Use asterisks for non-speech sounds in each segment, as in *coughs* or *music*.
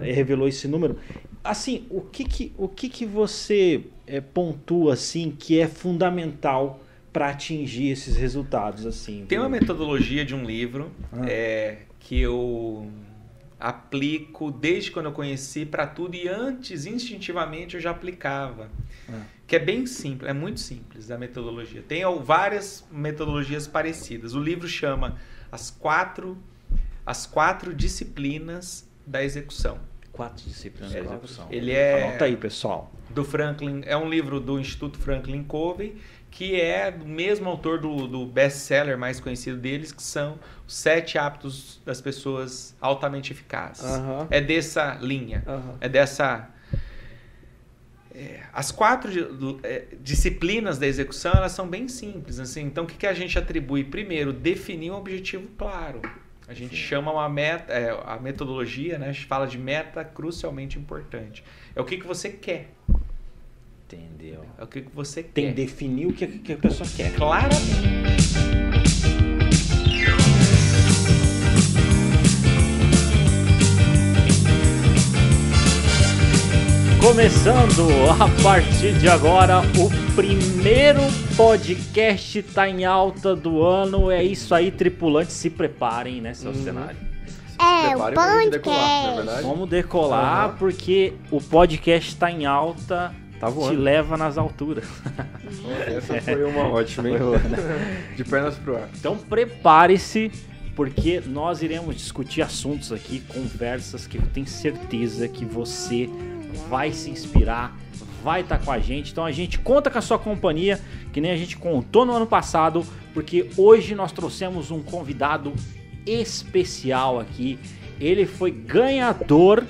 revelou esse número. Assim, o que que, o que, que você é, pontua assim que é fundamental para atingir esses resultados assim? Tem uma metodologia de um livro ah. é, que eu aplico desde quando eu conheci para tudo e antes instintivamente eu já aplicava. Ah. Que é bem simples, é muito simples a metodologia. Tem várias metodologias parecidas. O livro chama As Quatro, as quatro Disciplinas da execução. Quatro disciplinas é, da execução. Ele é. Anota aí, pessoal. Do Franklin. É um livro do Instituto Franklin Covey, que é do mesmo autor do, do best-seller mais conhecido deles, que são os sete hábitos das pessoas altamente eficazes. É dessa linha. É dessa. É, as quatro é, disciplinas da execução elas são bem simples. Assim. Então, o que, que a gente atribui? Primeiro, definir um objetivo claro. A gente Sim. chama uma meta, é, a metodologia, né? A gente fala de meta crucialmente importante. É o que, que você quer. Entendeu? É o que, que você Tem quer. Tem que definir o que, que a pessoa quer. Claramente. Começando a partir de agora o primeiro podcast tá em alta do ano. É isso aí, tripulantes, se preparem, né, seu uhum. cenário. É, o podcast. Decolar, é Vamos decolar uhum. porque o podcast está em alta. Tá voando. Te leva nas alturas. Essa foi uma ótima, hein? *laughs* De pernas pro ar. Então prepare-se, porque nós iremos discutir assuntos aqui, conversas que eu tenho certeza que você vai se inspirar, vai estar tá com a gente. Então a gente conta com a sua companhia, que nem a gente contou no ano passado, porque hoje nós trouxemos um convidado especial aqui. Ele foi ganhador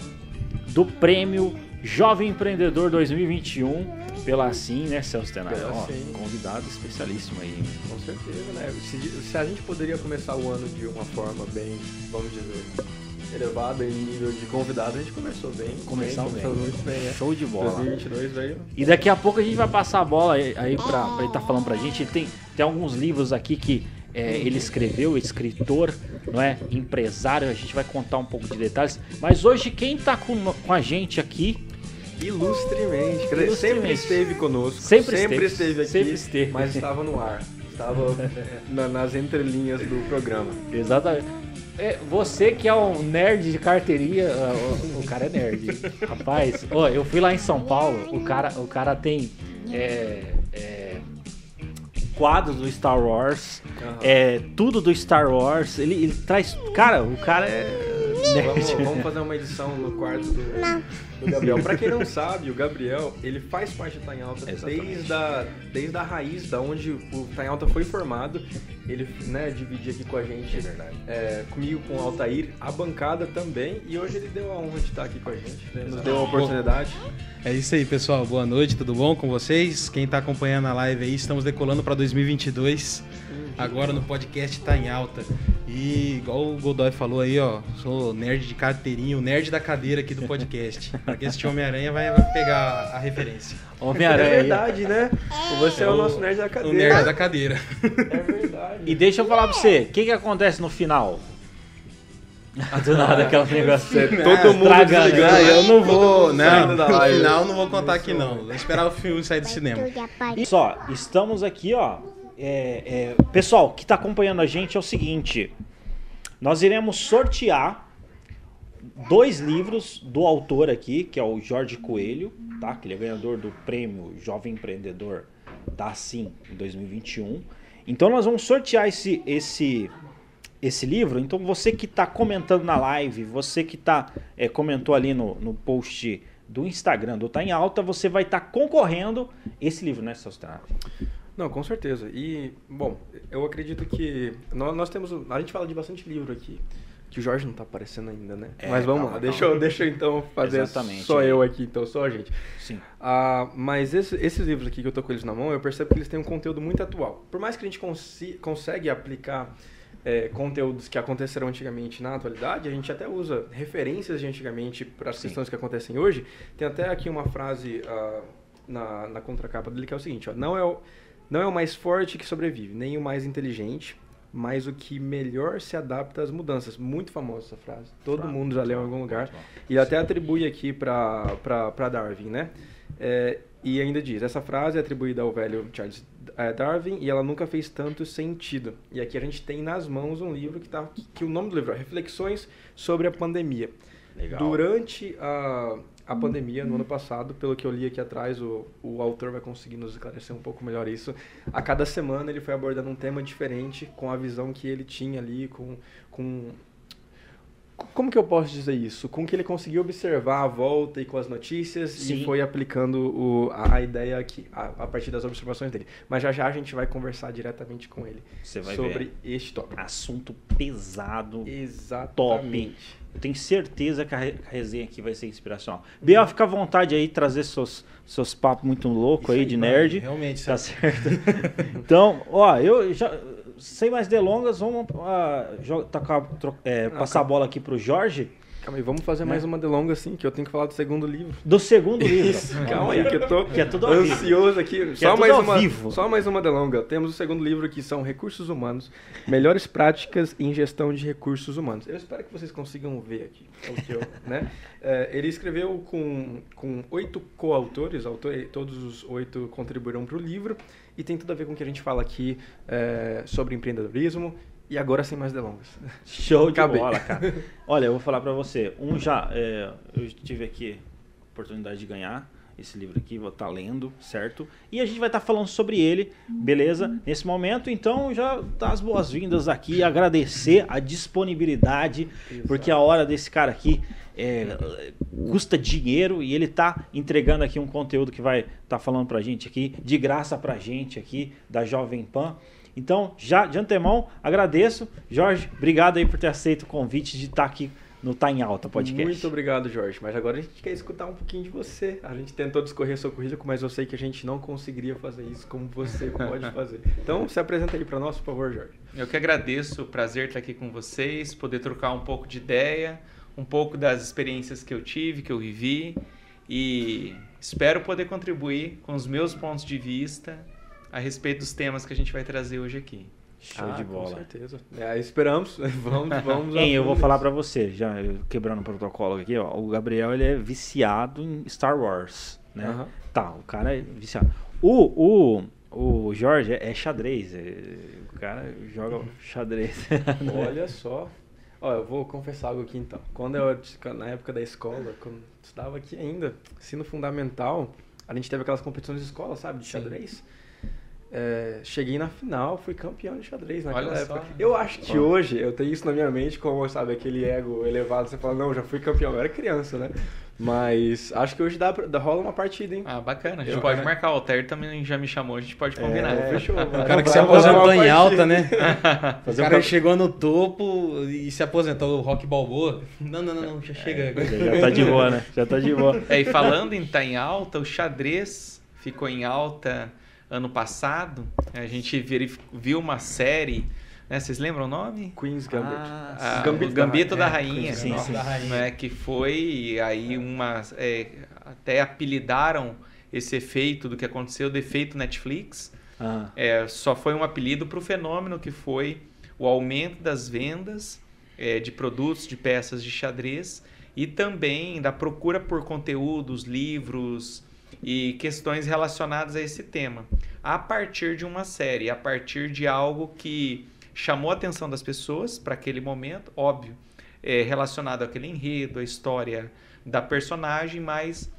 do prêmio Jovem Empreendedor 2021 pela Sim, né, Celso Tenari? Ó, convidado especialíssimo aí. Com certeza, né? Se, se a gente poderia começar o ano de uma forma bem, vamos dizer, elevada em nível de convidado, a gente começou bem. Começou bem. Muito bem, é. Show de bola. 2022 veio. E daqui a pouco a gente vai passar a bola aí pra, pra ele estar tá falando pra gente. Ele tem, tem alguns livros aqui que é, ele escreveu, escritor, não é? Empresário, a gente vai contar um pouco de detalhes. Mas hoje quem tá com, com a gente aqui Ilustremente. Ilustremente. Sempre esteve conosco. Sempre, sempre esteve, esteve aqui. Sempre esteve. Mas estava no ar. Estava *laughs* na, nas entrelinhas do programa. Exatamente. É, você que é um nerd de carteirinha, ah, o, o cara é nerd. Rapaz, ó, eu fui lá em São Paulo, o cara, o cara tem é, é, quadros do Star Wars, uhum. é, tudo do Star Wars. Ele, ele traz. Cara, o cara é. Vamos, vamos, fazer uma edição no quarto do, do Gabriel. Pra quem não sabe, o Gabriel, ele faz parte do Tá em Alta desde a, desde a raiz da onde o Tá em Alta foi formado. Ele né, dividia aqui com a gente, é é, comigo, com o Altair, a bancada também. E hoje ele deu a honra de estar aqui com a gente, né, nos deu a oportunidade. É isso aí, pessoal. Boa noite, tudo bom com vocês? Quem tá acompanhando a live aí, estamos decolando para 2022. Agora no podcast Tá em Alta. E igual o Godoy falou aí, ó, sou nerd de carteirinha, o nerd da cadeira aqui do podcast. *laughs* Pra quem assistir Homem-Aranha vai, vai pegar a referência. Homem-Aranha. É verdade, né? Você é, é o, nosso nerd da cadeira. O nerd da cadeira. É verdade. E deixa eu falar pra você, o que, que acontece no final? Ah, do nada, aquela *laughs* negócio. É, todo mundo Traga, né? Eu não vou. Não, no final não vou contar aqui não. Vou esperar o filme sair do cinema. E só, estamos aqui, ó. É, é, pessoal que está acompanhando a gente é o seguinte: nós iremos sortear dois livros do autor aqui, que é o Jorge Coelho, tá? Que ele é ganhador do prêmio Jovem Empreendedor da Sim em 2021. Então nós vamos sortear esse esse esse livro. Então você que está comentando na live, você que tá é, comentou ali no, no post do Instagram do Tá em Alta, você vai estar tá concorrendo esse livro, né, Celso não, com certeza. E, bom, eu acredito que nós, nós temos. A gente fala de bastante livro aqui. Que o Jorge não está aparecendo ainda, né? É, mas vamos calma, lá, deixa eu, deixa eu então fazer Exatamente, só é. eu aqui, então, só a gente. Sim. Ah, mas esse, esses livros aqui que eu tô com eles na mão, eu percebo que eles têm um conteúdo muito atual. Por mais que a gente consi consegue aplicar é, conteúdos que aconteceram antigamente na atualidade, a gente até usa referências de antigamente para as questões que acontecem hoje. Tem até aqui uma frase uh, na, na contracapa dele que é o seguinte: ó, não é o não é o mais forte que sobrevive, nem o mais inteligente, mas o que melhor se adapta às mudanças. Muito famosa essa frase. Todo mundo já leu em algum lugar. E até atribui aqui para Darwin, né? É, e ainda diz, essa frase é atribuída ao velho Charles é, Darwin e ela nunca fez tanto sentido. E aqui a gente tem nas mãos um livro que, tá, que, que o nome do livro é Reflexões sobre a Pandemia. Legal. Durante a, a pandemia, no ano passado, pelo que eu li aqui atrás, o, o autor vai conseguir nos esclarecer um pouco melhor isso. A cada semana ele foi abordando um tema diferente, com a visão que ele tinha ali, com, com como que eu posso dizer isso? Com que ele conseguiu observar a volta e com as notícias Sim. e foi aplicando o, a, a, ideia aqui, a, a, partir das observações dele. Mas já já a gente vai conversar diretamente com ele sobre ver. este tópico. Assunto pesado. Exatamente. Top. Eu tenho certeza que a resenha aqui vai ser inspiracional. Biel, fica à vontade aí, trazer seus, seus papos muito loucos aí, aí, de nerd. Realmente, tá certo. *laughs* então, ó, eu já sem mais delongas, vamos uh, é, passar a bola aqui pro Jorge. Calma aí, vamos fazer né? mais uma delonga assim, que eu tenho que falar do segundo livro. Do segundo livro. Isso, *laughs* calma aí, que eu tô que é tudo ansioso aqui. Que é só, é mais uma, vivo. só mais uma delonga. Temos o segundo livro que são Recursos Humanos, Melhores Práticas em Gestão de Recursos Humanos. Eu espero que vocês consigam ver aqui. O que eu, *laughs* né? É, ele escreveu com, com oito coautores, autor, todos os oito contribuíram para o livro, e tem tudo a ver com o que a gente fala aqui é, sobre empreendedorismo e agora sem mais delongas. Show de Acabei. bola, cara. Olha, eu vou falar para você. Um já, é, eu tive aqui a oportunidade de ganhar esse livro aqui, vou estar tá lendo, certo? E a gente vai estar tá falando sobre ele, beleza? Nesse momento, então, já dá as boas-vindas aqui, agradecer a disponibilidade, Exato. porque a hora desse cara aqui é, custa dinheiro e ele está entregando aqui um conteúdo que vai estar tá falando pra gente aqui, de graça pra gente aqui, da Jovem Pan. Então, já de antemão, agradeço. Jorge, obrigado aí por ter aceito o convite de estar aqui no Tá em Alta podcast. Muito obrigado, Jorge. Mas agora a gente quer escutar um pouquinho de você. A gente tentou discorrer seu currículo, mas eu sei que a gente não conseguiria fazer isso como você *laughs* pode fazer. Então, se apresenta aí para nós, por favor, Jorge. Eu que agradeço, o prazer estar aqui com vocês, poder trocar um pouco de ideia, um pouco das experiências que eu tive, que eu vivi e espero poder contribuir com os meus pontos de vista a respeito dos temas que a gente vai trazer hoje aqui. Show ah, de bola. Com certeza. É, esperamos. *laughs* vamos, vamos. *laughs* Hein, eu vou falar para você, já quebrando o protocolo aqui, ó. O Gabriel ele é viciado em Star Wars, né? Uhum. Tá, o cara é viciado. O, o, o Jorge é, é xadrez. É, o cara joga xadrez. *laughs* Olha só. Ó, eu vou confessar algo aqui então. Quando eu, na época da escola, quando eu estava aqui ainda, ensino fundamental, a gente teve aquelas competições de escola, sabe, de xadrez. Sim. É, cheguei na final, fui campeão de xadrez naquela Olha época. Só. Eu acho que hoje eu tenho isso na minha mente, como, sabe, aquele ego elevado. Você fala, não, já fui campeão, eu era criança, né? Mas acho que hoje dá, dá rola uma partida, hein? Ah, bacana. A gente eu, pode né? marcar. O Alter também já me chamou, a gente pode combinar. É, fechou. O cara que se aposentou em alta, né? *laughs* Fazer o cara um... chegou no topo e se aposentou o Rock Balboa. Não, não, não, não já chega. É, já *laughs* tá de boa, né? Já tá de boa. É, e falando em estar tá em alta, o xadrez ficou em alta ano passado, a gente viu uma série. Né, vocês lembram o nome? Queen's Gambit. Ah, a, Gambito, Gambito da, da, Rainha. sim, sim. Da Rainha. Né, que foi aí uma. É, até apelidaram esse efeito do que aconteceu de efeito Netflix. Ah. É, só foi um apelido para o fenômeno que foi o aumento das vendas é, de produtos, de peças de xadrez e também da procura por conteúdos, livros, e questões relacionadas a esse tema. A partir de uma série, a partir de algo que chamou a atenção das pessoas para aquele momento, óbvio, é relacionado àquele enredo, a história da personagem, mas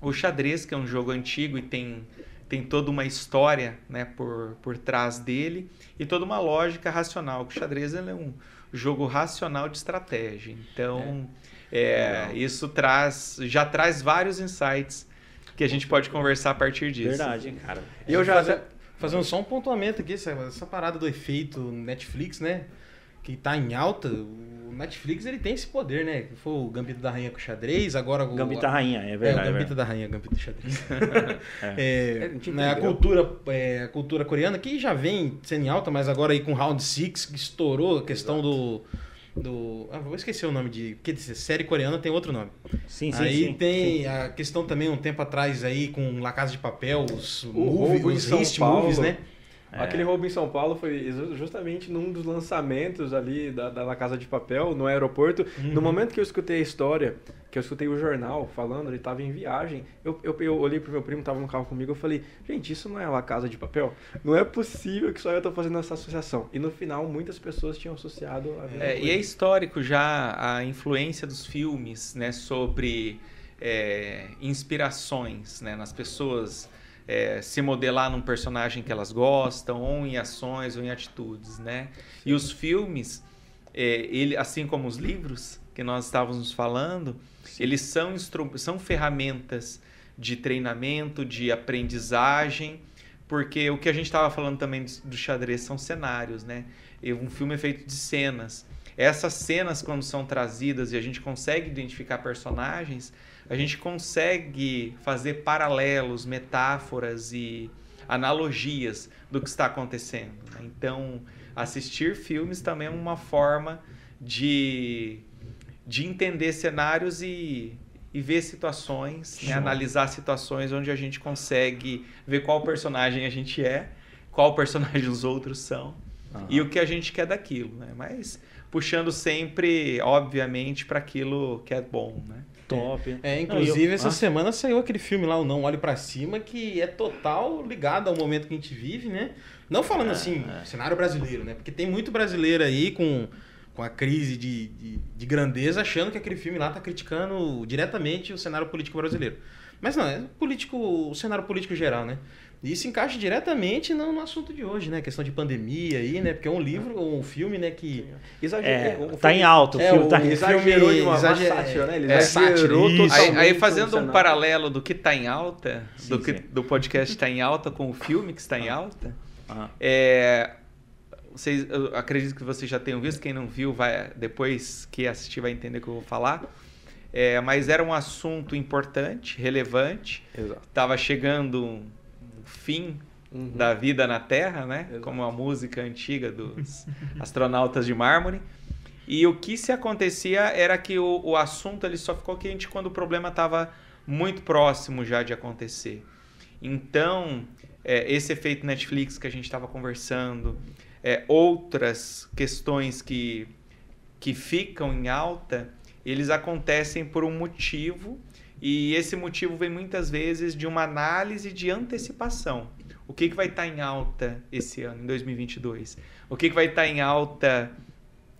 o xadrez, que é um jogo antigo e tem, tem toda uma história né, por, por trás dele e toda uma lógica racional. O xadrez é um jogo racional de estratégia. Então, é. É, isso traz já traz vários insights que a gente pode conversar a partir disso. Verdade, hein, cara. E eu já. Fazer, fazendo só um pontuamento aqui, essa, essa parada do efeito Netflix, né? Que tá em alta, o Netflix ele tem esse poder, né? Que foi o Gambito da Rainha com xadrez, agora o. Gambito da Rainha, é verdade. É, o Gambito é da Rainha, Gambito do xadrez. *laughs* é. é, né, a, cultura, é, a cultura coreana, que já vem sendo em alta, mas agora aí com Round Six que estourou a questão Exato. do do. Ah, vou esquecer o nome de. Porque série coreana tem outro nome. Sim, sim. Aí sim, tem sim. a questão também um tempo atrás aí com La Casa de Papel, os, o movie, os Haste Movies, né? É. Aquele roubo em São Paulo foi justamente num dos lançamentos ali da, da Casa de Papel, no aeroporto. Uhum. No momento que eu escutei a história, que eu escutei o jornal falando, ele estava em viagem, eu, eu, eu olhei pro meu primo, estava no carro comigo, eu falei, gente, isso não é La Casa de Papel? Não é possível que só eu estou fazendo essa associação. E no final, muitas pessoas tinham associado a é, E é histórico já a influência dos filmes, né, sobre é, inspirações, né, nas pessoas é, se modelar num personagem que elas gostam, ou em ações, ou em atitudes, né? E os filmes, é, ele, assim como os livros que nós estávamos falando, Sim. eles são, são ferramentas de treinamento, de aprendizagem, porque o que a gente estava falando também do xadrez são cenários, né? Um filme é feito de cenas. Essas cenas, quando são trazidas e a gente consegue identificar personagens, a gente consegue fazer paralelos, metáforas e analogias do que está acontecendo. Né? Então, assistir filmes também é uma forma de, de entender cenários e, e ver situações, né? analisar situações onde a gente consegue ver qual personagem a gente é, qual personagem os outros são uhum. e o que a gente quer daquilo. Né? Mas puxando sempre, obviamente, para aquilo que é bom. Né? Top. É, inclusive, eu... essa ah. semana saiu aquele filme lá, o Não Olhe para Cima, que é total ligado ao momento que a gente vive, né? Não falando é, assim, é. cenário brasileiro, né? Porque tem muito brasileiro aí com, com a crise de, de, de, grandeza, achando que aquele filme lá tá criticando diretamente o cenário político brasileiro. Mas não, é político, o cenário político geral, né? E isso encaixa diretamente no, no, assunto de hoje, né? A questão de pandemia aí, né? Porque é um livro, *laughs* um filme, né? Que exager... é, um tá em alto, o é, filme, tá exagerou de uma, exager... uma sátira, né? Ele é, exagerou aí, aí, fazendo um paralelo do que está em alta, sim, do, que, do podcast está em alta com o filme que está em alta, ah. é, vocês, eu acredito que vocês já tenham visto, quem não viu, vai depois que assistir vai entender o que eu vou falar. É, mas era um assunto importante, relevante. Estava chegando fim uhum. da vida na Terra, né? Exato. Como a música antiga dos *laughs* astronautas de mármore. E o que se acontecia era que o, o assunto ele só ficou quente quando o problema estava muito próximo já de acontecer. Então, é, esse efeito Netflix que a gente estava conversando, é, outras questões que, que ficam em alta, eles acontecem por um motivo e esse motivo vem muitas vezes de uma análise de antecipação. O que, que vai estar tá em alta esse ano, em 2022? O que, que vai estar tá em alta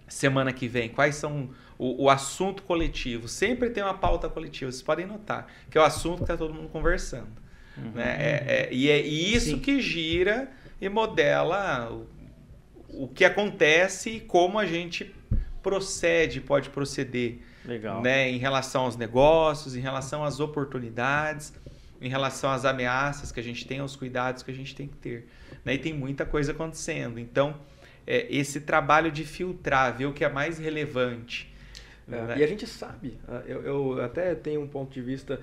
semana que vem? Quais são o, o, assunto coletivo? Sempre tem uma pauta coletiva, vocês podem notar, que é o assunto que está todo mundo conversando. Uhum. Né? É, é, e é isso Sim. que gira e modela o, o que acontece e como a gente procede, pode proceder Legal. Né, em relação aos negócios, em relação às oportunidades, em relação às ameaças que a gente tem, aos cuidados que a gente tem que ter. Né? E tem muita coisa acontecendo. Então, é, esse trabalho de filtrar, ver o que é mais relevante. É, né? E a gente sabe, eu, eu até tenho um ponto de vista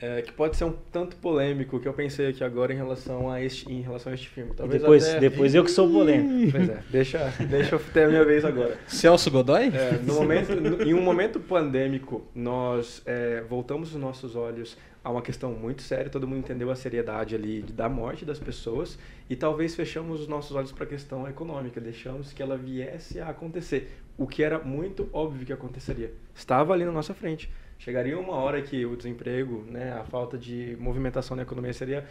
é, que pode ser um tanto polêmico que eu pensei aqui agora em relação a este, em relação a este filme. Talvez depois, até... depois eu que sou polêmico. Pois é, deixa, deixa eu ter a minha vez agora. Celso Godoy? É, no momento, no, em um momento pandêmico, nós é, voltamos os nossos olhos a uma questão muito séria, todo mundo entendeu a seriedade ali da morte das pessoas e talvez fechamos os nossos olhos para a questão econômica, deixamos que ela viesse a acontecer, o que era muito óbvio que aconteceria. Estava ali na nossa frente chegaria uma hora que o desemprego, né, a falta de movimentação na economia seria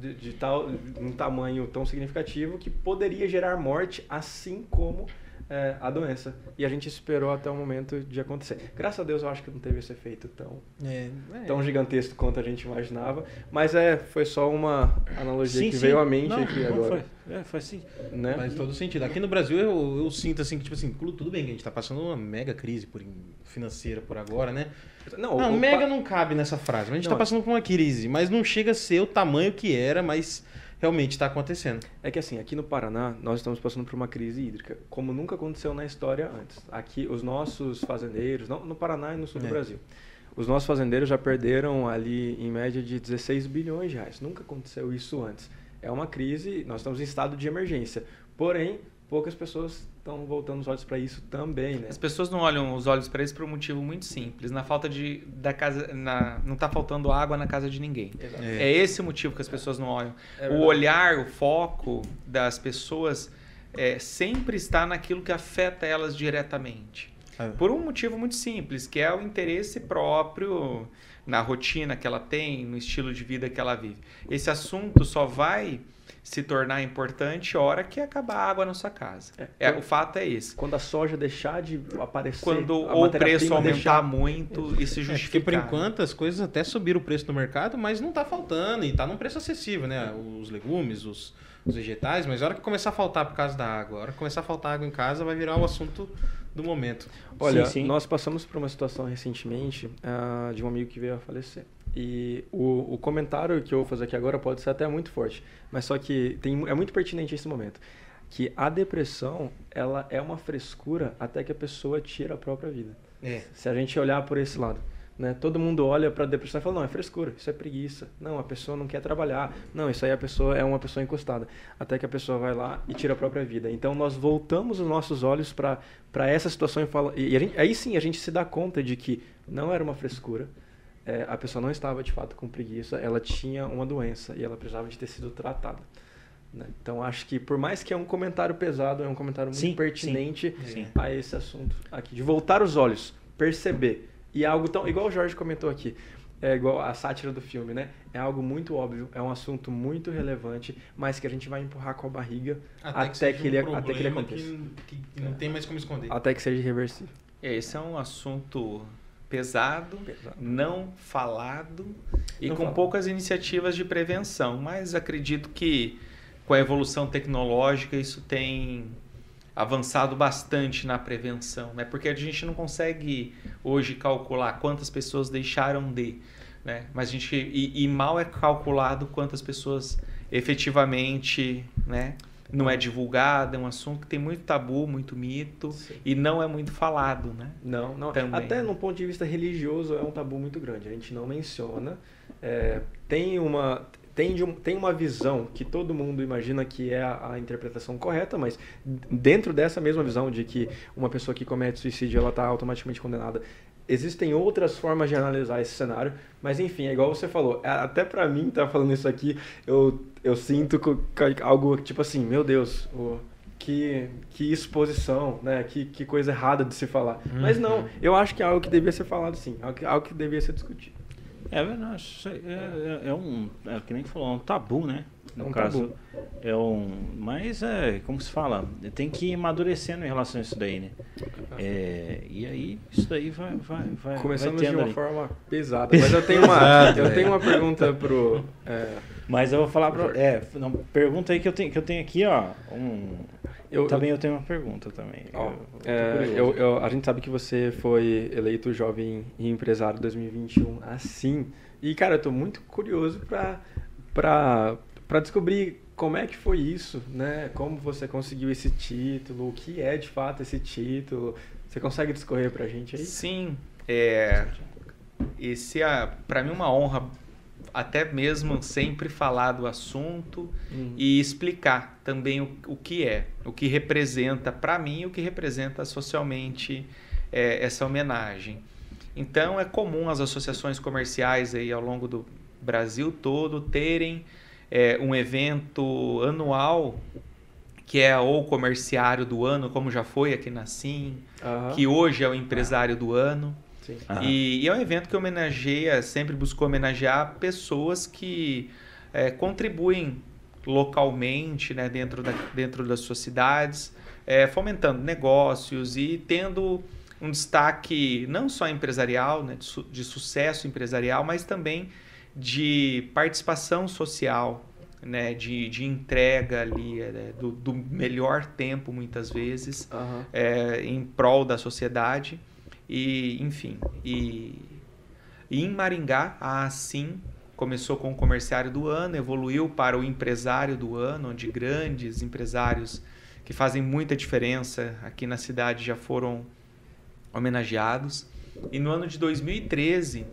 de, de tal um tamanho tão significativo que poderia gerar morte, assim como é, a doença. E a gente esperou até o momento de acontecer. Graças a Deus eu acho que não teve esse efeito tão, é, é. tão gigantesco quanto a gente imaginava. Mas é, foi só uma analogia sim, que sim. veio à mente não, aqui não agora. Foi, é, faz sim. Né? Faz todo sentido. Aqui no Brasil eu, eu sinto assim que, tipo assim, tudo bem que a gente está passando uma mega crise por, financeira por agora, né? Não, não mega pa... não cabe nessa frase. A gente está passando por uma crise, mas não chega a ser o tamanho que era, mas realmente está acontecendo. É que assim, aqui no Paraná, nós estamos passando por uma crise hídrica, como nunca aconteceu na história antes. Aqui, os nossos fazendeiros, não, no Paraná e no sul é. do Brasil, os nossos fazendeiros já perderam ali, em média, de 16 bilhões de reais. Nunca aconteceu isso antes. É uma crise, nós estamos em estado de emergência. Porém, poucas pessoas estão voltando os olhos para isso também, né? As pessoas não olham os olhos para isso por um motivo muito simples. Na falta de da casa, na, não está faltando água na casa de ninguém. É. é. esse o motivo que as pessoas não olham. É o olhar, o foco das pessoas é, sempre está naquilo que afeta elas diretamente. É. Por um motivo muito simples, que é o interesse próprio na rotina que ela tem, no estilo de vida que ela vive. Esse assunto só vai se tornar importante a hora que acabar a água na sua casa. É, é o fato é esse. Quando a soja deixar de aparecer, quando o preço aumentar deixar... muito e se justificar. É, porque por enquanto as coisas até subiram o preço no mercado, mas não está faltando e está num preço acessível, né? Os legumes, os, os vegetais, mas a hora que começar a faltar por causa da água, a hora que começar a faltar água em casa, vai virar o assunto do momento. Olha, sim, sim. nós passamos por uma situação recentemente uh, de um amigo que veio a falecer. E o, o comentário que eu vou fazer aqui agora pode ser até muito forte, mas só que tem, é muito pertinente esse momento. Que a depressão, ela é uma frescura até que a pessoa tira a própria vida. É. Se a gente olhar por esse lado. Né? Todo mundo olha para a depressão e fala, não, é frescura, isso é preguiça. Não, a pessoa não quer trabalhar. Não, isso aí a pessoa é uma pessoa encostada. Até que a pessoa vai lá e tira a própria vida. Então nós voltamos os nossos olhos para essa situação e, fala, e gente, aí sim a gente se dá conta de que não era uma frescura, é, a pessoa não estava de fato com preguiça, ela tinha uma doença e ela precisava de ter sido tratada. Né? Então acho que por mais que é um comentário pesado, é um comentário muito sim, pertinente sim, sim. a esse assunto aqui, de voltar os olhos, perceber. E é algo tão, igual o Jorge comentou aqui, é igual a sátira do filme, né? É algo muito óbvio, é um assunto muito relevante, mas que a gente vai empurrar com a barriga até, até que, que, ele, um até que ele aconteça. Que, que não é. tem mais como esconder. Até que seja irreversível. Esse é um assunto pesado, pesado. não falado e não com falado. poucas iniciativas de prevenção. Mas acredito que com a evolução tecnológica isso tem avançado bastante na prevenção, né? Porque a gente não consegue hoje calcular quantas pessoas deixaram de, né? Mas a gente e, e mal é calculado quantas pessoas efetivamente, né? Não é divulgado, é um assunto que tem muito tabu, muito mito Sim. e não é muito falado, né? Não, não. Também. Até no ponto de vista religioso é um tabu muito grande. A gente não menciona. É, tem uma tem, um, tem uma visão que todo mundo imagina que é a, a, interpretação correta, mas dentro dessa mesma visão de que uma pessoa que comete suicídio ela está automaticamente condenada, existem outras formas de analisar esse cenário, mas enfim, é igual você falou, é, até para mim tá falando isso aqui, eu, eu sinto algo tipo assim, meu Deus, o, que, que exposição, né? Que, que coisa errada de se falar. Uhum. Mas não, eu acho que é algo que devia ser falado sim, algo que, algo que devia ser discutido. É verdade, é, é, é um, é que nem falou, é um tabu, né? No é um caso, tabu. é um. Mas é, como se fala, tem que ir amadurecendo em relação a isso daí, né? É, e aí, isso daí vai. vai, vai Começamos vai de uma ali. forma pesada. Mas eu tenho uma, eu tenho uma pergunta pro. É... Mas eu vou falar pra. É, não, pergunta aí que eu tenho, que eu tenho aqui, ó. Um, eu, também eu tenho uma pergunta também. Ó, é, eu, eu, a gente sabe que você foi eleito jovem e empresário 2021 assim. E, cara, eu tô muito curioso para para descobrir como é que foi isso, né? Como você conseguiu esse título, o que é de fato esse título. Você consegue discorrer pra gente aí? Sim. É, esse é, para mim, uma honra até mesmo sempre falar do assunto uhum. e explicar também o, o que é, o que representa para mim, o que representa socialmente é, essa homenagem. Então é comum as associações comerciais aí ao longo do Brasil todo terem é, um evento anual que é o comerciário do ano, como já foi aqui na Sim, uhum. que hoje é o empresário do ano. E, e, é um evento que homenageia, sempre buscou homenagear pessoas que é, contribuem localmente né, dentro, da, dentro das suas cidades, é, fomentando negócios e tendo um destaque não só empresarial, né, de, su de sucesso empresarial, mas também de participação social, né, de, de entrega ali é, do, do, melhor tempo muitas vezes uhum. é, em prol da sociedade e enfim e, e em Maringá assim começou com o comerciário do ano evoluiu para o empresário do ano onde grandes empresários que fazem muita diferença aqui na cidade já foram homenageados e no ano de 2013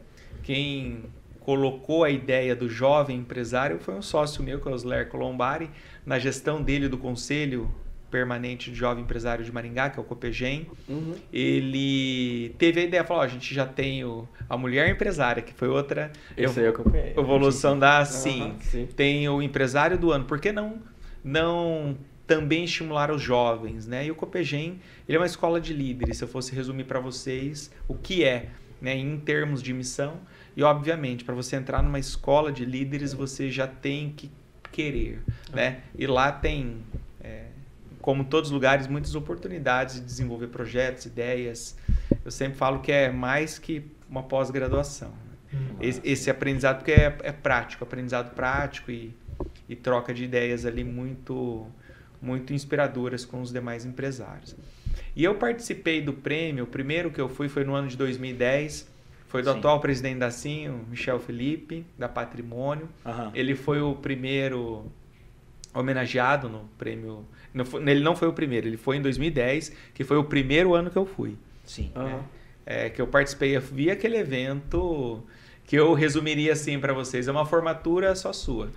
quem colocou a ideia do jovem empresário foi um sócio meu, que é o Osler Colombari, na gestão dele do conselho permanente de jovem empresário de Maringá, que é o Copegem, uhum. ele teve a ideia, falou, oh, a gente já tem o, a mulher empresária, que foi outra eu, eu evolução da sim, uhum, sim. Tem o empresário do ano. Por que não não também estimular os jovens, né? E o Copegem, ele é uma escola de líderes, se eu fosse resumir para vocês o que é, né, em termos de missão, e obviamente, para você entrar numa escola de líderes, você já tem que querer, né? E lá tem é, como todos os lugares, muitas oportunidades de desenvolver projetos, ideias. Eu sempre falo que é mais que uma pós-graduação. Hum. Esse, esse, aprendizado, porque é, é prático, aprendizado prático e, e troca de ideias ali muito muito inspiradoras com os demais empresários. E eu participei do prêmio, o primeiro que eu fui foi no ano de 2010, foi do Sim. atual presidente da CIM, o Michel Felipe, da Patrimônio. Uhum. Ele foi o primeiro homenageado no prêmio. Não foi, ele não foi o primeiro, ele foi em 2010, que foi o primeiro ano que eu fui. Sim. Uhum. É, é, que eu participei, eu vi aquele evento que eu resumiria assim para vocês: é uma formatura só sua.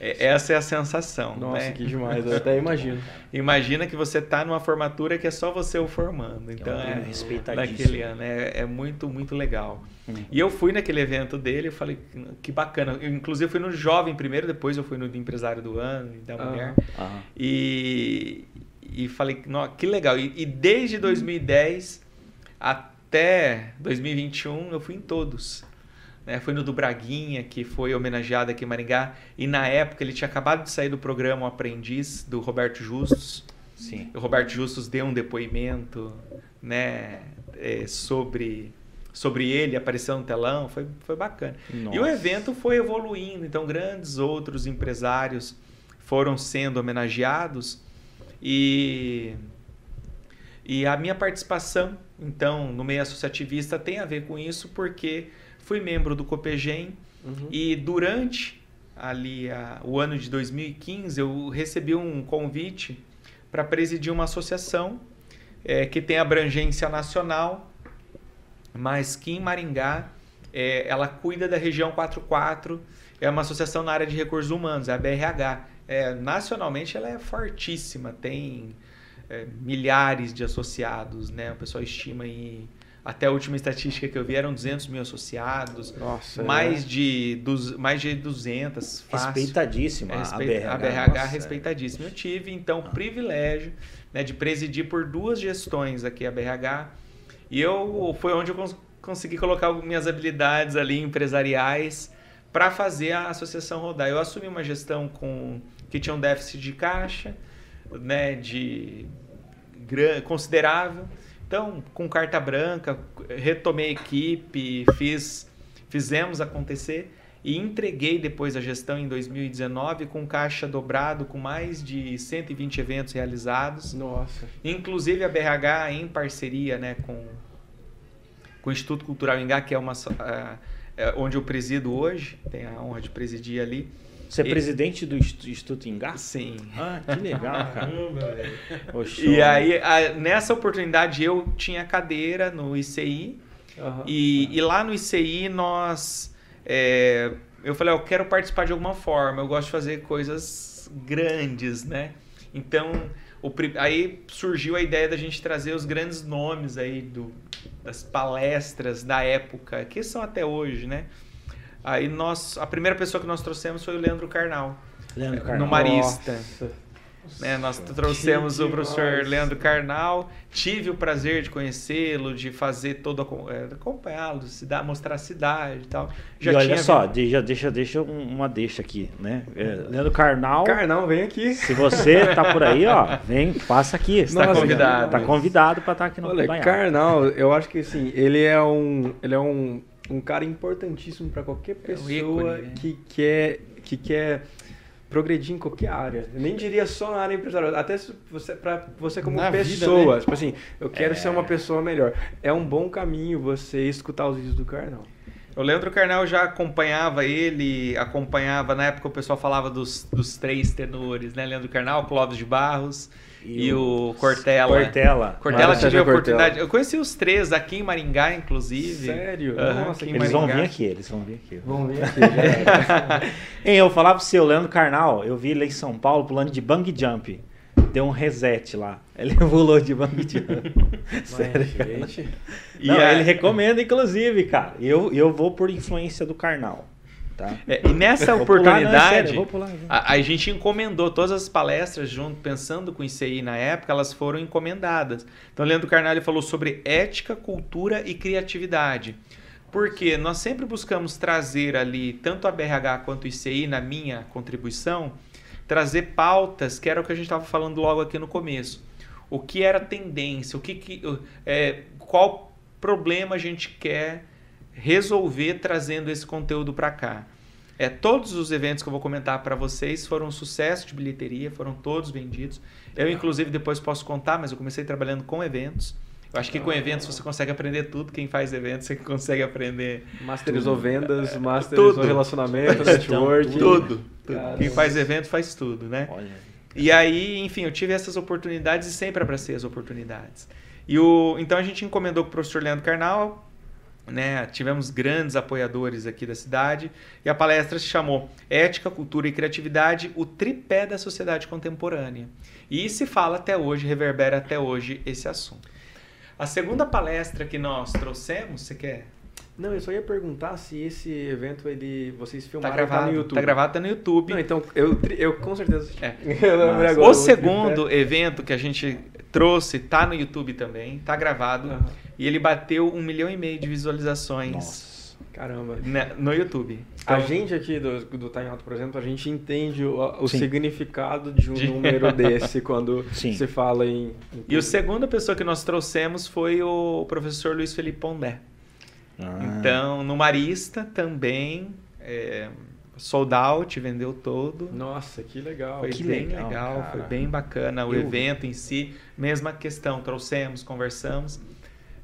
É, essa é a sensação. Nossa, né? que demais, eu até imagino. *laughs* Imagina que você está numa formatura que é só você o formando. Então, é, um naquele ano. É, é, muito, muito legal. Hum. E eu fui naquele evento dele e falei, que bacana. Eu, inclusive, fui no Jovem primeiro, depois eu fui no Empresário do Ano e da Mulher. Ah. E, e falei, que legal. E, e desde 2010 até 2021, eu fui em todos. Né? Foi no do Braguinha, que foi homenageado aqui em Maringá. E na época ele tinha acabado de sair do programa O Aprendiz, do Roberto Justus. Sim. O Roberto Justus deu um depoimento né, é, sobre, sobre ele, apareceu no telão, foi, foi bacana. Nossa. E o evento foi evoluindo, então grandes outros empresários foram sendo homenageados e, e a minha participação, então, no meio associativista tem a ver com isso, porque fui membro do Copegem uhum. e durante ali a, o ano de 2015 eu recebi um convite para presidir uma associação é, que tem abrangência nacional, mas que em Maringá é, ela cuida da região 44, é uma associação na área de recursos humanos, é a BRH. É, nacionalmente ela é fortíssima, tem é, milhares de associados, né? O pessoal estima em até a última estatística que eu vi eram 200 mil associados. Nossa, mais, é. de, dos, mais de 200. Fácil. Respeitadíssima. É, a BRH, a BRH nossa, respeitadíssima. Eu tive, então, o ah. privilégio né, de presidir por duas gestões aqui a BRH. E eu foi onde eu cons consegui colocar minhas habilidades ali empresariais para fazer a associação rodar. Eu assumi uma gestão com que tinha um déficit de caixa, né, de considerável então, com carta branca, retomei a equipe, fiz, fizemos acontecer e entreguei depois a gestão em 2019 com caixa dobrado, com mais de 120 eventos realizados. Nossa. Inclusive a BRH em parceria né, com, com o Instituto Cultural Ingá, que é uma uh, é onde eu presido hoje, tenho a honra de presidir ali. Você é e... presidente do Instituto Ingá? Sim. Ah, que legal, cara. e aí, a, nessa oportunidade, eu tinha cadeira no ICI. Uhum. E, e, lá no ICI, nós... É, eu falei, eu quero participar de alguma forma. Eu gosto de fazer coisas grandes, né? Então, o, aí surgiu a ideia da gente trazer os grandes nomes aí do, das palestras da época, que são até hoje, né? Aí nós, a primeira pessoa que nós trouxemos foi o Leandro Carnal. Leandro Carnal. No Marista. Né, nós trouxemos que o professor demais. Leandro Carnal. Tive o prazer de conhecê-lo, de fazer todo é, acompanhá-lo, mostrar a cidade e tal. Já e olha só, deixa, deixa, deixa uma deixa aqui, né? É, Leandro Carnal. Carnal, vem aqui. Se você tá por aí, ó, vem, passa aqui. Está convidado. Tá convidado para estar tá aqui no Olha, Carnal, eu acho que assim, ele é um, ele é um um cara importantíssimo para qualquer pessoa é ícone, né? que quer que quer progredir em qualquer área. Eu nem diria só na área empresarial, até você para você como na pessoa, vida, né? tipo assim, eu quero é... ser uma pessoa melhor. É um bom caminho você escutar os vídeos do Carnal. O Leandro Carnal já acompanhava ele, acompanhava, na época o pessoal falava dos, dos três tenores, né? Leandro Carnal, Clóvis de Barros e, e o Cortella. Cortella. Cortella tive a oportunidade. Eu conheci os três aqui em Maringá, inclusive. Sério? Uhum, Nossa, eles Maringá. vão vir aqui, eles vão vir aqui. Vão vir aqui. hein, *laughs* eu falava pro seu Leandro Carnal, eu vi ele em São Paulo pulando de bang jump. deu um reset lá. Ele *laughs* pulou de banco de Sério. Gente. Não, e ele recomenda, inclusive, cara. E eu, eu vou por influência do Karnal. Tá? É, e nessa *laughs* oportunidade, pular, não, é sério, a, a, gente encomendou todas as palestras junto, pensando com isso aí na época, elas foram encomendadas. Então, Leandro Carnali falou sobre ética, cultura e criatividade. Porque nós sempre buscamos trazer ali, tanto a BRH quanto o ICI, na minha contribuição, trazer pautas, que era o que a gente estava falando logo aqui no começo. O que era tendência, o que, que é, qual problema a gente quer resolver trazendo esse conteúdo para cá. É, todos os eventos que eu vou comentar para vocês foram um sucesso de bilheteria, foram todos vendidos. Eu, inclusive, depois posso contar, mas eu comecei trabalhando com eventos. Eu acho que com eventos você consegue aprender tudo. Quem faz eventos, você consegue aprender. Masterizou vendas, masterizou tudo. relacionamento, network. Tudo. tudo. Quem faz evento faz tudo, né? Olha. E aí, enfim, eu tive essas oportunidades e sempre abracei as oportunidades. E o, então a gente encomendou com o professor Leandro Carnal, né? Tivemos grandes apoiadores aqui da cidade e a palestra se chamou Ética, Cultura e Criatividade, o tripé da sociedade contemporânea. E se fala até hoje, reverbera até hoje esse assunto. A segunda palestra que nós trouxemos, você quer? Não, eu só ia perguntar se esse evento ele vocês tá filmaram tá gravado, tá no YouTube. Tá gravado, tá no YouTube. Não, então eu, eu com certeza. É. *laughs* Agora, o segundo evento que a gente trouxe tá no YouTube também, tá gravado. Uhum. E ele bateu um milhão e meio de visualizações. Nossa. Caramba. no YouTube. Então, a gente aqui do, do Time Out, por exemplo, a gente entende o, o significado de um de... número *laughs* desse quando Sim. se fala em, em. E a segunda pessoa que nós trouxemos foi o professor Luiz Felipe Pondé. Ah. Então, no Marista também. É, sold out, vendeu todo. Nossa, que legal. Foi que bem legal, legal foi bem bacana. O Eu... evento em si, mesma questão, trouxemos, conversamos.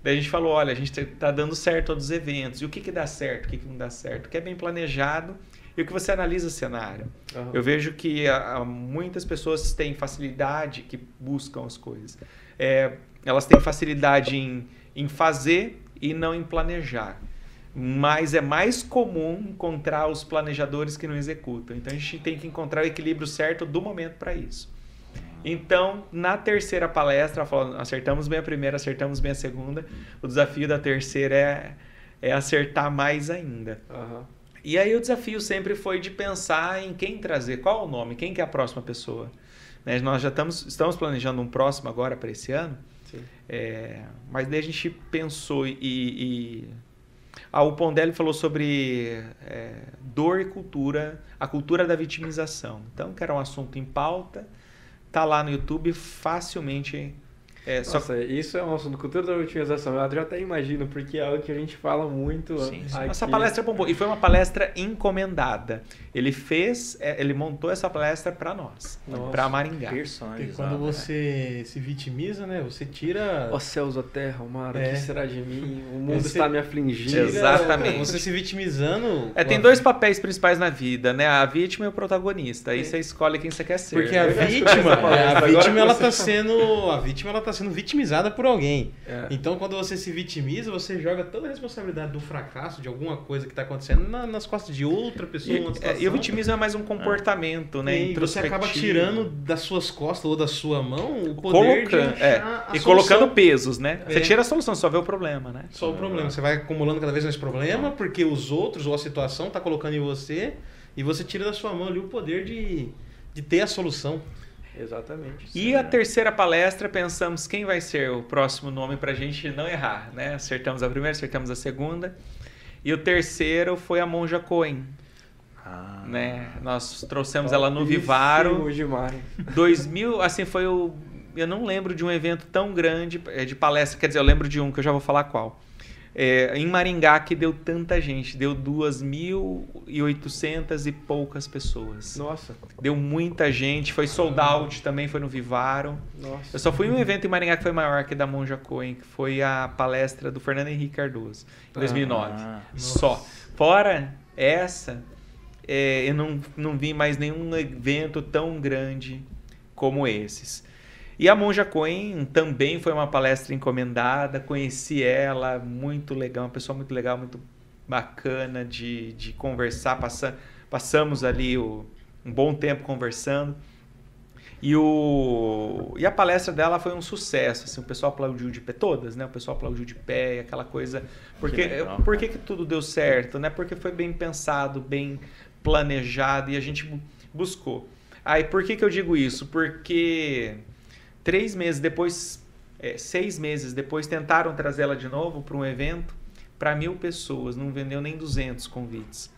Daí a gente falou, olha, a gente está dando certo todos os eventos. E o que, que dá certo, o que, que não dá certo? O que é bem planejado e o que você analisa o cenário. Uhum. Eu vejo que a, a, muitas pessoas têm facilidade que buscam as coisas. É, elas têm facilidade em, em fazer e não em planejar. Mas é mais comum encontrar os planejadores que não executam. Então a gente tem que encontrar o equilíbrio certo do momento para isso. Então, na terceira palestra, acertamos bem a primeira, acertamos bem a segunda. O desafio da terceira é, é acertar mais ainda. Uhum. E aí o desafio sempre foi de pensar em quem trazer, qual o nome, quem que é a próxima pessoa. Né? Nós já estamos, estamos planejando um próximo agora para esse ano. É, mas daí a gente pensou e... e ah, o Pondelli falou sobre é, dor e cultura, a cultura da vitimização. Então, que era um assunto em pauta, tá lá no YouTube facilmente é, Nossa, só... isso é um assunto cultura da otimização. Eu já até imagino, porque é algo que a gente fala muito. Sim, sim. Essa palestra bombou. E foi uma palestra encomendada. Ele fez, é, ele montou essa palestra para nós, para Maringá. Porque quando você se vitimiza, né? Você tira. Ó céus, ó terra, o mar, é. o que será de mim? O mundo você... está me afligindo. Exatamente. Você se vitimizando. É, tem dois papéis principais na vida, né? A vítima e o protagonista. Aí você escolhe quem você quer ser. Porque a vítima, a vítima ela tá *laughs* sendo. A vítima ela tá sendo vitimizada por alguém. É. Então, quando você se vitimiza, você joga toda a responsabilidade do fracasso, de alguma coisa que está acontecendo, na, nas costas de outra pessoa. E, é, e o vitimismo é mais um comportamento, é. né? E você acaba tirando das suas costas ou da sua mão o poder Colocando, de é. E colocando pesos, né? Você é. tira a solução, só vê o problema, né? Só o problema. Você vai acumulando cada vez mais problema, porque os outros ou a situação está colocando em você, e você tira da sua mão ali o poder de, de ter a solução. Exatamente. E a terceira palestra, pensamos quem vai ser o próximo nome para a gente não errar, né? Acertamos a primeira, acertamos a segunda. E o terceiro foi a Monja Coen. Ah, né? Nós trouxemos ela no Vivaro. Demais. 2000, assim, foi o... Eu não lembro de um evento tão grande é, de palestra, quer dizer, eu lembro de um que eu já vou falar qual é, em Maringá que deu tanta gente, deu 2.800 e poucas pessoas. Nossa. Deu muita gente, foi sold out também, foi no Vivaro. Nossa. Eu só fui em um evento em Maringá que foi maior que da Monja Coen, que foi a palestra do Fernando Henrique Cardoso, em 2009. Ah, só. Fora essa, é, eu não, não vi mais nenhum evento tão grande como esses. E a Monja Coen também foi uma palestra encomendada, conheci ela, muito legal, uma pessoa muito legal, muito bacana de, de conversar, passa, passamos ali o, um bom tempo conversando. E, o, e a palestra dela foi um sucesso, assim, o pessoal aplaudiu de pé, todas, né? O pessoal aplaudiu de pé, aquela coisa. Porque, que por que, que tudo deu certo, né? Porque foi bem pensado, bem planejado e a gente buscou. Aí, por que, que eu digo isso? Porque três meses depois, é, seis meses depois, tentaram trazê-la de novo para um evento para mil pessoas, não vendeu nem 200 convites.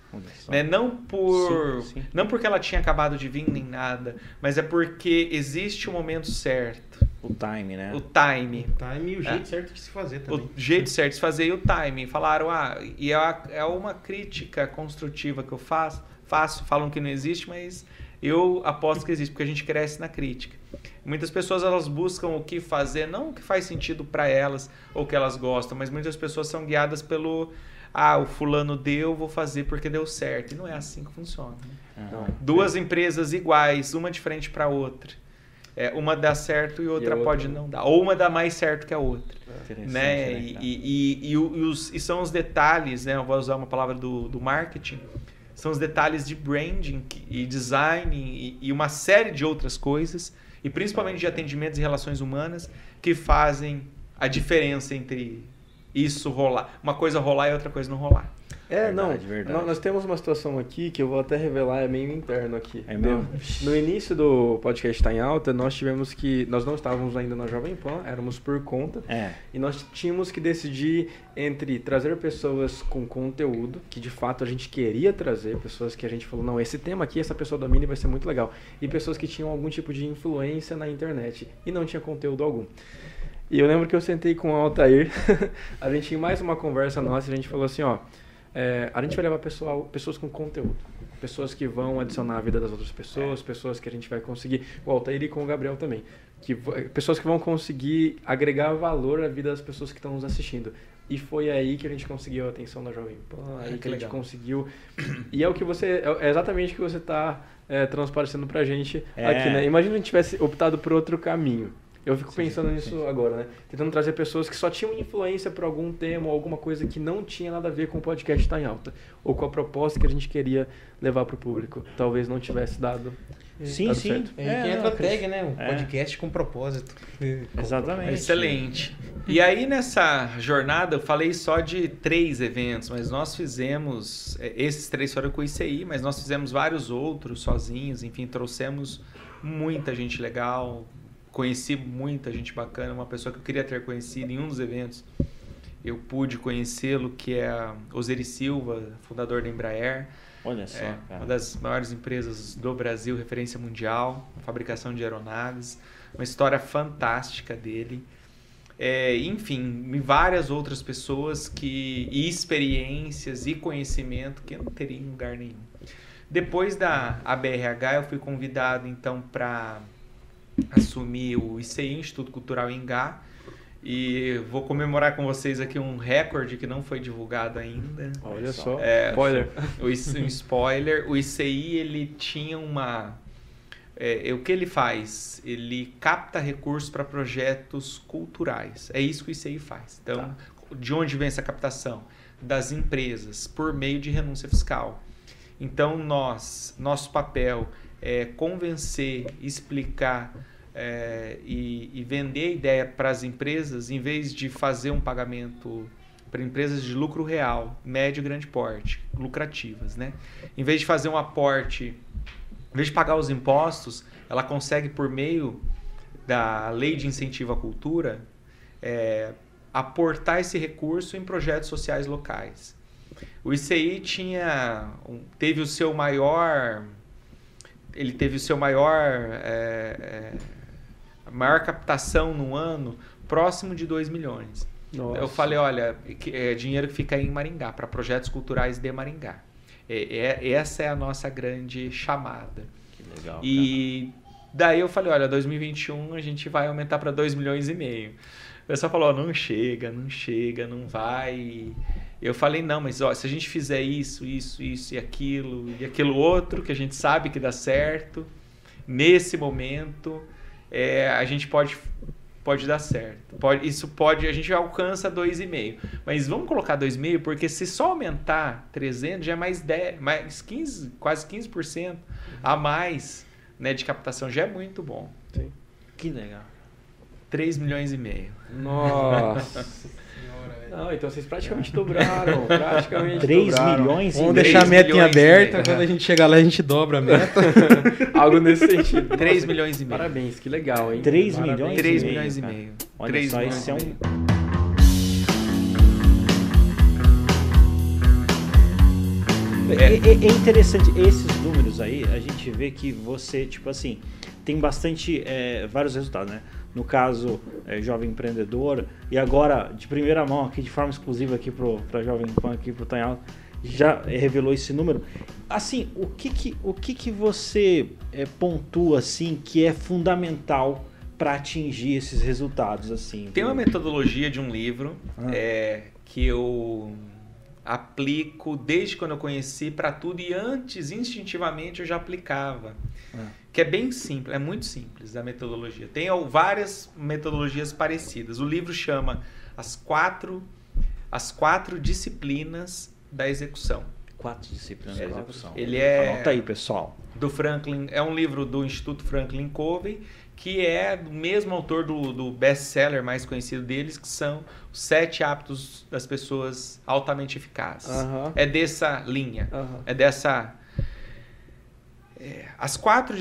Né? Não por sim, sim. não porque ela tinha acabado de vir nem nada, mas é porque existe o momento certo. O time, né? O time. O time e o jeito é. certo de se fazer também. O jeito certo de se fazer e o time. Falaram, ah, e é, é uma crítica construtiva que eu faço, faço, falam que não existe, mas eu aposto que existe, porque a gente cresce na crítica. Muitas pessoas elas buscam o que fazer, não o que faz sentido para elas ou que elas gostam, mas muitas pessoas são guiadas pelo ah, o fulano deu, vou fazer porque deu certo. E não é assim que funciona. Né? Uhum. Duas empresas iguais, uma diferente para outra. É, uma dá certo e outra, e outra pode não dar. Ou uma dá mais certo que a outra. Né? né? E, e, e, e, os, e são os detalhes, né? Eu vou usar uma palavra do, do marketing são os detalhes de branding e design e, e uma série de outras coisas, e principalmente de atendimentos e relações humanas, que fazem a diferença entre isso rolar. Uma coisa rolar e outra coisa não rolar. É, verdade, não. Verdade. Nós temos uma situação aqui que eu vou até revelar, é meio interno aqui. É mesmo? No, início do podcast Está em Alta, nós tivemos que. Nós não estávamos ainda na Jovem Pan, éramos por conta. É. E nós tínhamos que decidir entre trazer pessoas com conteúdo, que de fato a gente queria trazer, pessoas que a gente falou, não, esse tema aqui, essa pessoa domina e vai ser muito legal. E pessoas que tinham algum tipo de influência na internet e não tinha conteúdo algum. E eu lembro que eu sentei com o Altair, *laughs* a gente tinha mais uma conversa nossa e a gente falou assim, ó. É, a gente vai levar pessoal, pessoas com conteúdo. Pessoas que vão adicionar a vida das outras pessoas, pessoas que a gente vai conseguir. O Altair e com o Gabriel também. Que, pessoas que vão conseguir agregar valor à vida das pessoas que estão nos assistindo. E foi aí que a gente conseguiu a atenção da Jovem Pan, aí que, que a gente conseguiu. E é o que você. É exatamente o que você está é, transparecendo pra gente é. aqui, né? Imagina a gente tivesse optado por outro caminho. Eu fico sim, pensando sim, nisso sim. agora, né? Tentando trazer pessoas que só tinham influência por algum tema ou alguma coisa que não tinha nada a ver com o podcast estar em alta. Ou com a proposta que a gente queria levar para o público. Talvez não tivesse dado. Sim, sim. Certo. É, é, que entra a tag, né? Um é. podcast com propósito. *laughs* Exatamente. Excelente. E aí, nessa jornada, eu falei só de três eventos, mas nós fizemos. É, esses três foram com o ICI, mas nós fizemos vários outros sozinhos. Enfim, trouxemos muita gente legal, conheci muita gente bacana, uma pessoa que eu queria ter conhecido em um dos eventos. Eu pude conhecê-lo, que é Osiris Silva, fundador da Embraer. Olha só, é, uma das maiores empresas do Brasil, referência mundial, fabricação de aeronaves. Uma história fantástica dele. É, enfim, várias outras pessoas que e experiências e conhecimento que eu não teria em lugar nenhum. Depois da ABRH, eu fui convidado então para assumi o ICI, Instituto Cultural Ingá, e vou comemorar com vocês aqui um recorde que não foi divulgado ainda. Olha só, é, spoiler. *laughs* O, um spoiler. O ICI, ele tinha uma... É, o que ele faz? Ele capta recursos para projetos culturais. É isso que o ICI faz. Então, tá. de onde vem essa captação? Das empresas, por meio de renúncia fiscal. Então, nós, nosso papel é, convencer, explicar é, e, e, vender a ideia para as empresas, em vez de fazer um pagamento para empresas de lucro real, médio e grande porte, lucrativas, né? Em vez de fazer um aporte, em vez de pagar os impostos, ela consegue por meio da lei de incentivo à cultura é, aportar esse recurso em projetos sociais locais. O ICI tinha, teve o seu maior ele teve o seu maior, é, é, maior captação no ano próximo de 2 milhões. Nossa. Eu falei, olha, é dinheiro que fica aí em Maringá, para projetos culturais de Maringá. É, é, essa é a nossa grande chamada. Que legal. E cara. daí eu falei, olha, 2021 a gente vai aumentar para 2 milhões e meio. O pessoal falou, não chega, não chega, não vai. Eu falei, não, mas ó, se a gente fizer isso, isso, isso e aquilo, e aquilo outro, que a gente sabe que dá certo, nesse momento, é, a gente pode, pode dar certo. Pode, isso pode, a gente alcança 2,5. Mas vamos colocar 2,5, porque se só aumentar 300, já é mais 10, mais 15, quase 15% a mais né, de captação já é muito bom. Sim. Que legal. 3 milhões e meio. Nossa. Não, então vocês praticamente dobraram. Praticamente 3 dobraram. milhões e Vamos deixar a meta em e aberta, quando a gente chegar lá a gente dobra a meta. *laughs* Algo nesse sentido. 3 Nossa, milhões e meio. Parabéns, que legal, hein? 3 Parabéns. milhões? 3 meio, milhões e meio. Olha 3 só, milhões esse é e um. meio. É, é- é interessante, esses números aí, a gente vê que você, tipo assim, tem bastante, é, vários resultados, né? No caso, é, Jovem Empreendedor, e agora, de primeira mão, aqui de forma exclusiva aqui pro, pra Jovem Pan, aqui pro Tanhal, já revelou esse número. Assim, o que que, o que, que você é, pontua, assim, que é fundamental para atingir esses resultados, assim? Tem uma metodologia de um livro Ah. é, que eu aplico desde quando eu conheci para tudo e antes, instintivamente, eu já aplicava. Ah. Que é bem simples, é muito simples a metodologia. Tem várias metodologias parecidas. O livro chama As Quatro, as quatro Disciplinas da Execução. Quatro disciplinas É, da execução. ele é- Anota aí, pessoal. do Franklin, é um livro do Instituto Franklin Covey, que é do mesmo autor do, do best-seller mais conhecido deles, que são os sete hábitos das pessoas altamente eficazes. É dessa linha, é dessa... é, as quatro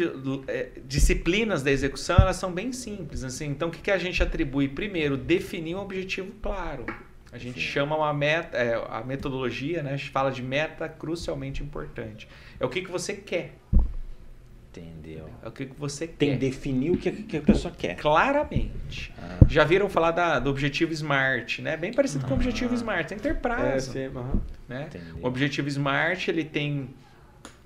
é, disciplinas da execução, elas são bem simples. Assim, então, o que, que a gente atribui? Primeiro, definir um objetivo claro. A gente chama uma meta, é, a metodologia, né? A gente fala de meta crucialmente importante. É o que, que você quer. Entendeu? É o que, que você Tem que quer. definir o que, que a pessoa quer. Claramente. Ah. Já viram falar da- do objetivo SMART, né? Bem parecido com o objetivo SMART. Tem que ter É, prazo. sim, aham. né? O objetivo SMART, ele tem,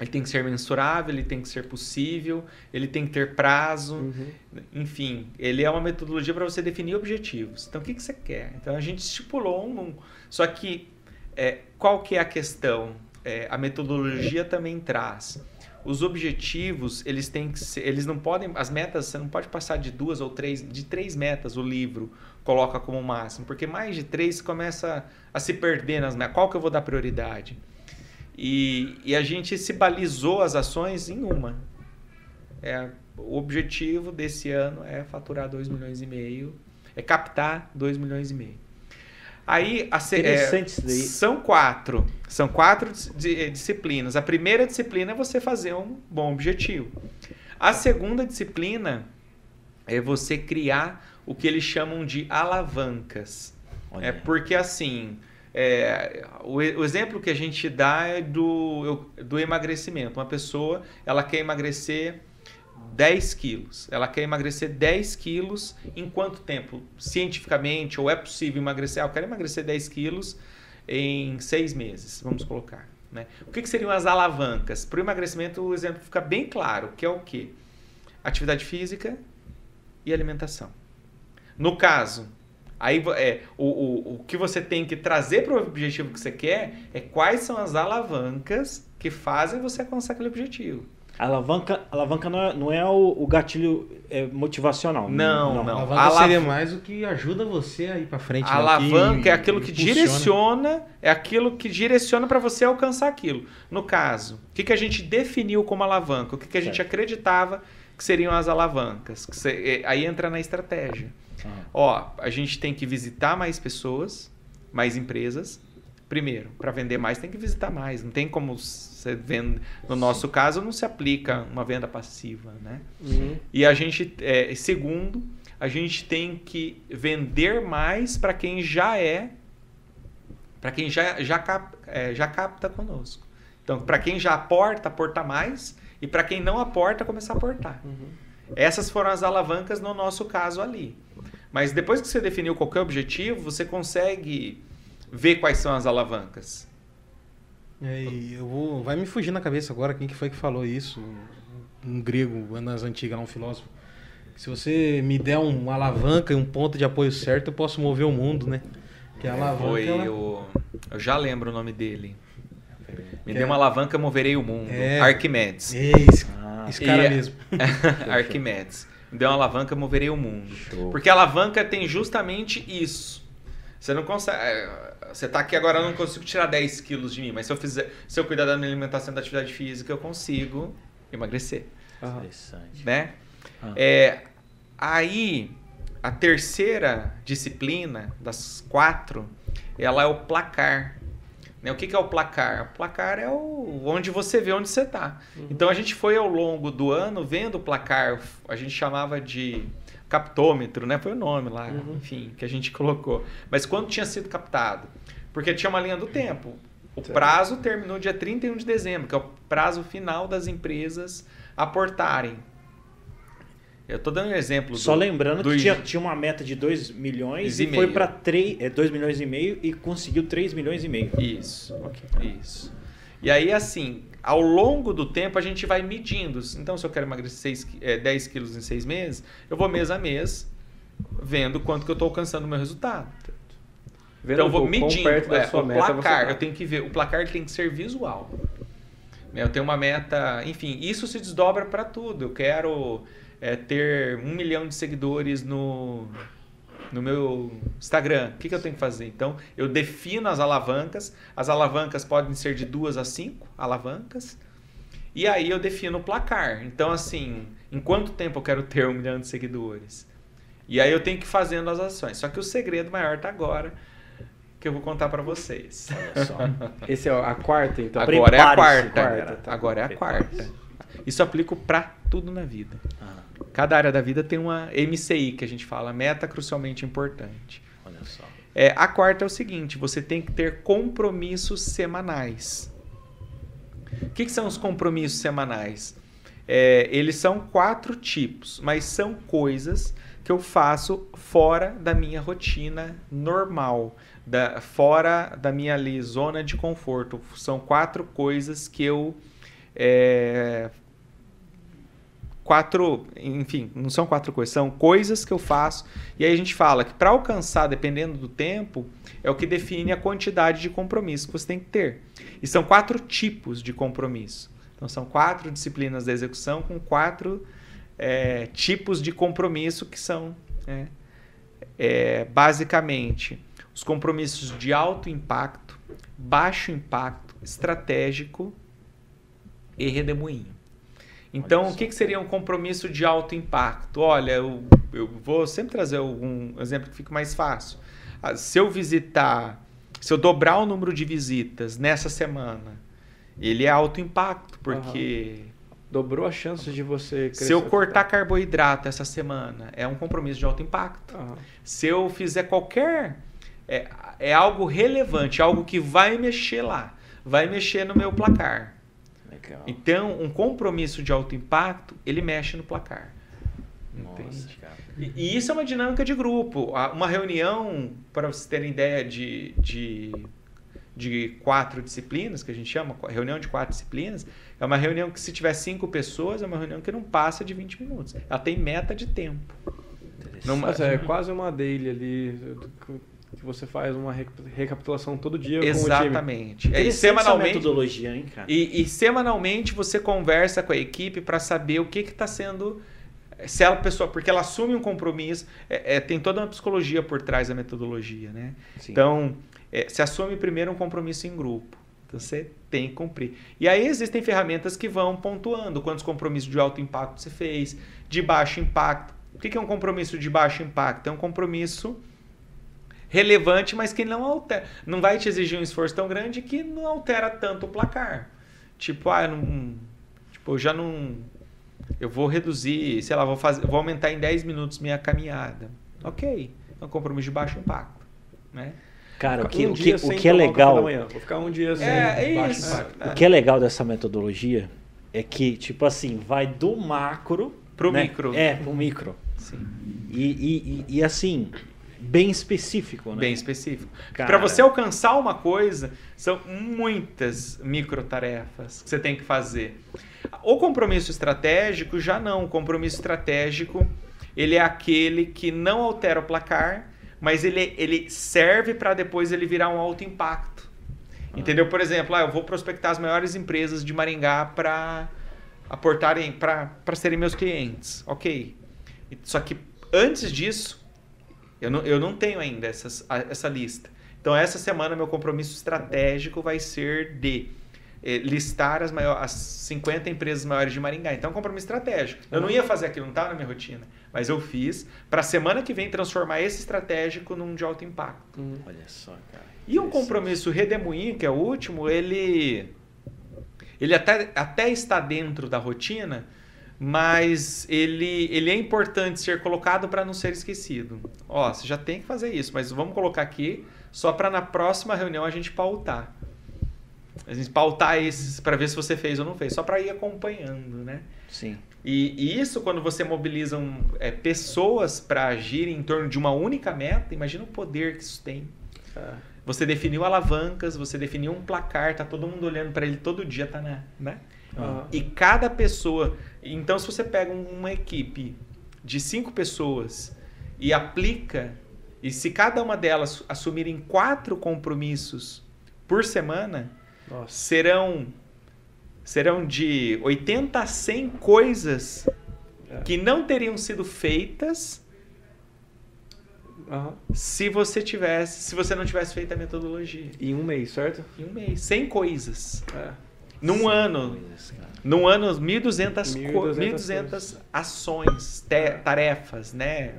ele tem que ser mensurável, ele tem que ser possível, ele tem que ter prazo. Uhum. Enfim, ele é uma metodologia para você definir objetivos. Então, o que, que você quer? Então, a gente estipulou um... Só que, é, qual que é a questão? É, a metodologia também traz. Os objetivos, eles têm que ser... Eles não podem... As metas, você não pode passar de duas ou três... De três metas o livro coloca como máximo. Porque mais de três você começa a se perder nas metas. Qual que eu vou dar prioridade? E, e a gente se balizou as ações em uma. É, o objetivo desse ano é faturar 2 milhões e meio, é captar 2 milhões e meio. Aí a é, são quatro, são quatro di- disciplinas. A primeira disciplina é você fazer um bom objetivo. A segunda disciplina é você criar o que eles chamam de alavancas. Olha. É porque assim, é, o, o exemplo que a gente dá é do, do emagrecimento. Uma pessoa, ela quer emagrecer 10 quilos. Ela quer emagrecer 10 quilos em quanto tempo? Cientificamente, ou é possível emagrecer? Ah, eu quero emagrecer 10 quilos em seis meses, vamos colocar. Né? O que, que seriam as alavancas? Para o emagrecimento, o exemplo fica bem claro, que é o quê? Atividade física e alimentação. No caso, aí é, o, o, o que você tem que trazer para o objetivo que você quer é quais são as alavancas que fazem você alcançar aquele objetivo. A alavanca, a alavanca não é, não é o, o gatilho é, motivacional. Não, A não. alavanca Alav- seria mais o que ajuda você a ir pra frente. A né? Alavanca é aquilo que impulsiona. direciona, é aquilo que direciona para você alcançar aquilo. No caso, o que, que a gente definiu como alavanca? O que, que a gente Certo. acreditava que seriam as alavancas? Que cê- é, aí entra na estratégia. Ah, Ó, a gente tem que visitar mais pessoas, mais empresas. Primeiro, para vender mais tem que visitar mais. Não tem como você vende. No nosso caso, não se aplica uma venda passiva, né? Uhum. E a gente, é, segundo, a gente tem que vender mais para quem já é, para quem já, já, cap, é, já capta conosco. Então, para quem já aporta, aportar mais, e para quem não aporta, começar a aportar. Essas foram as alavancas no nosso caso ali. Mas depois que você definiu qualquer objetivo, você consegue ver quais são as alavancas. É, eu vou, vai me fugir na cabeça agora quem que foi que falou isso. Um grego, nas antigas, um filósofo. Se você me der um- uma alavanca e um ponto de apoio certo, eu posso mover o mundo, né? Que a alavanca. Foi ela- o. Eu já lembro o nome dele. Me É. dê uma alavanca, moverei o mundo. É. Arquimedes. É, esse, Ah, esse cara E- mesmo. *laughs* Arquimedes. Deu uma alavanca, moverei o mundo. Show. Porque a alavanca tem justamente isso. Você não consegue. é, Você tá aqui agora, eu não consigo tirar 10 quilos de mim, mas se eu fizer, se eu cuidar da minha alimentação e da atividade física, eu consigo emagrecer. Interessante. Né? Ah. É, aí, a terceira disciplina das quatro, ela é o placar. Né? O que, que, é o placar? O placar é o, onde você vê onde você está. Uhum. Então a gente foi ao longo do ano vendo o placar, a gente chamava de captômetro, né? Foi o nome lá, uhum. enfim, que a gente colocou. Mas quando tinha sido captado? Porque tinha uma linha do tempo. O prazo terminou dia 31 de dezembro, que é o prazo final das empresas aportarem. Eu estou dando um exemplo. Só do, lembrando do... que tinha, tinha, uma meta de 2 milhões e, e foi para 2 é, milhões e meio e conseguiu 3 milhões e meio. Isso, okay. isso. E aí, assim, ao longo do tempo a gente vai medindo. Então, se eu quero emagrecer 6, é, 10 quilos em 6 meses, eu vou mês a mês vendo quanto que eu estou alcançando o meu resultado. Vendo então, eu vou medindo. É, o placar, tá. eu tenho que ver. O placar tem que ser visual. Eu tenho uma meta, enfim, isso se desdobra para tudo. Eu quero é, ter um milhão de seguidores no, no meu Instagram. O que, que eu tenho que fazer? Então, eu defino as alavancas. As alavancas podem ser de duas a cinco alavancas. E aí eu defino o placar. Então, assim, em quanto tempo eu quero ter um milhão de seguidores? E aí eu tenho que ir fazendo as ações. Só que o segredo maior está agora que eu vou contar para vocês. Esse é a quarta, então. Agora é a quarta. quarta tá Agora é a quarta. Isso aplico para tudo na vida. Ah. Cada área da vida tem uma MCI que a gente fala, meta crucialmente importante. Olha só. É, a quarta é o seguinte: você tem que ter compromissos semanais. O que, que são os compromissos semanais? É, eles são quatro tipos, mas são coisas que eu faço fora da minha rotina normal da, fora da minha ali, zona de conforto. São quatro coisas que eu. É, quatro, enfim, não são quatro coisas, são coisas que eu faço. E aí a gente fala que para alcançar, dependendo do tempo, é o que define a quantidade de compromisso que você tem que ter. E são quatro tipos de compromisso. Então são quatro disciplinas da execução com quatro é, tipos de compromisso que são é, é, basicamente os compromissos de alto impacto, baixo impacto, estratégico e redemoinho. Então, o que, que, seria um compromisso de alto impacto? Olha, eu, eu vou sempre trazer um exemplo que fique mais fácil. Ah, se eu visitar, se eu dobrar o número de visitas nessa semana, ele é alto impacto, porque. Uhum. Dobrou a chance de você crescer. Se eu cortar carboidrato essa semana, é um compromisso de alto impacto. Uhum. Se eu fizer qualquer é, é algo relevante, algo que vai mexer lá, vai mexer no meu placar. Legal. Então, um compromisso de alto impacto, ele mexe no placar. Nossa, e, e, isso é uma dinâmica de grupo. Uma reunião, para vocês terem ideia de, de, de quatro disciplinas, que a gente chama, reunião de quatro disciplinas, é uma reunião que se tiver cinco pessoas, é uma reunião que não passa de 20 minutos. Ela tem meta de tempo. Não, Mas é quase uma daily ali que você faz uma recapitulação todo dia Exatamente. Com o time. É, semanalmente, metodologia, hein, cara? E, e semanalmente você conversa com a equipe para saber o que está sendo se ela pessoa porque ela assume um compromisso é, é, tem toda uma psicologia por trás da metodologia né Sim. então é, se assume primeiro um compromisso em grupo então você tem que cumprir e aí existem ferramentas que vão pontuando quantos compromissos de alto impacto você fez de baixo impacto o que é um compromisso de baixo impacto é um compromisso relevante, mas que não altera, não vai te exigir um esforço tão grande que não altera tanto o placar. Tipo, ah, eu não, tipo, eu já não eu vou reduzir, sei lá, vou fazer, vou aumentar em 10 minutos minha caminhada. OK. É um compromisso de baixo impacto, né? Cara, o que, um o que, o que é legal. Vou ficar um dia sem é, é isso. Impacto. O que é legal dessa metodologia é que, tipo assim, vai do macro pro né? micro. É, pro micro. Sim. E, e, e, e assim, bem específico, né? Bem específico. Para você alcançar uma coisa, são muitas micro tarefas que você tem que fazer. O compromisso estratégico já não. O compromisso estratégico ele é aquele que não altera o placar, mas ele, ele serve para depois ele virar um alto impacto. Ah. Entendeu? Por exemplo, ah, eu vou prospectar as maiores empresas de Maringá para aportarem, para serem meus clientes. Ok. Só que antes disso, eu não, eu não tenho ainda essas, essa lista. Então, essa semana, meu compromisso estratégico vai ser de eh, listar as, maiores, as 50 empresas maiores de Maringá. Então é um compromisso estratégico. Eu não ia fazer aquilo, não estava na minha rotina. Mas eu fiz para a semana que vem transformar esse estratégico num de alto impacto. Hum. Olha só, cara. E um compromisso redemoinho, que é o último, ele, ele até, até está dentro da rotina, mas ele, ele é importante ser colocado para não ser esquecido. Ó, você já tem que fazer isso, mas vamos colocar aqui só para na próxima reunião a gente pautar. A gente pautar esses para ver se você fez ou não fez, só para ir acompanhando, né? Sim. E, e isso, quando você mobiliza um, é, pessoas para agir em torno de uma única meta, imagina o poder que isso tem. É. Você definiu alavancas, você definiu um placar, tá todo mundo olhando para ele todo dia, tá na, né? Uhum. E cada pessoa. Então, se você pega uma equipe de cinco pessoas e aplica, e se cada uma delas assumirem quatro compromissos por semana, Nossa. serão serão de 80 a 100 coisas é. que não teriam sido feitas uhum. se você tivesse, se você não tivesse feito a metodologia. Em um mês, certo? Em um mês, 100 coisas. É. Num ano. Coisas, num ano, 1.200, 1.200 ações, te, tarefas, né?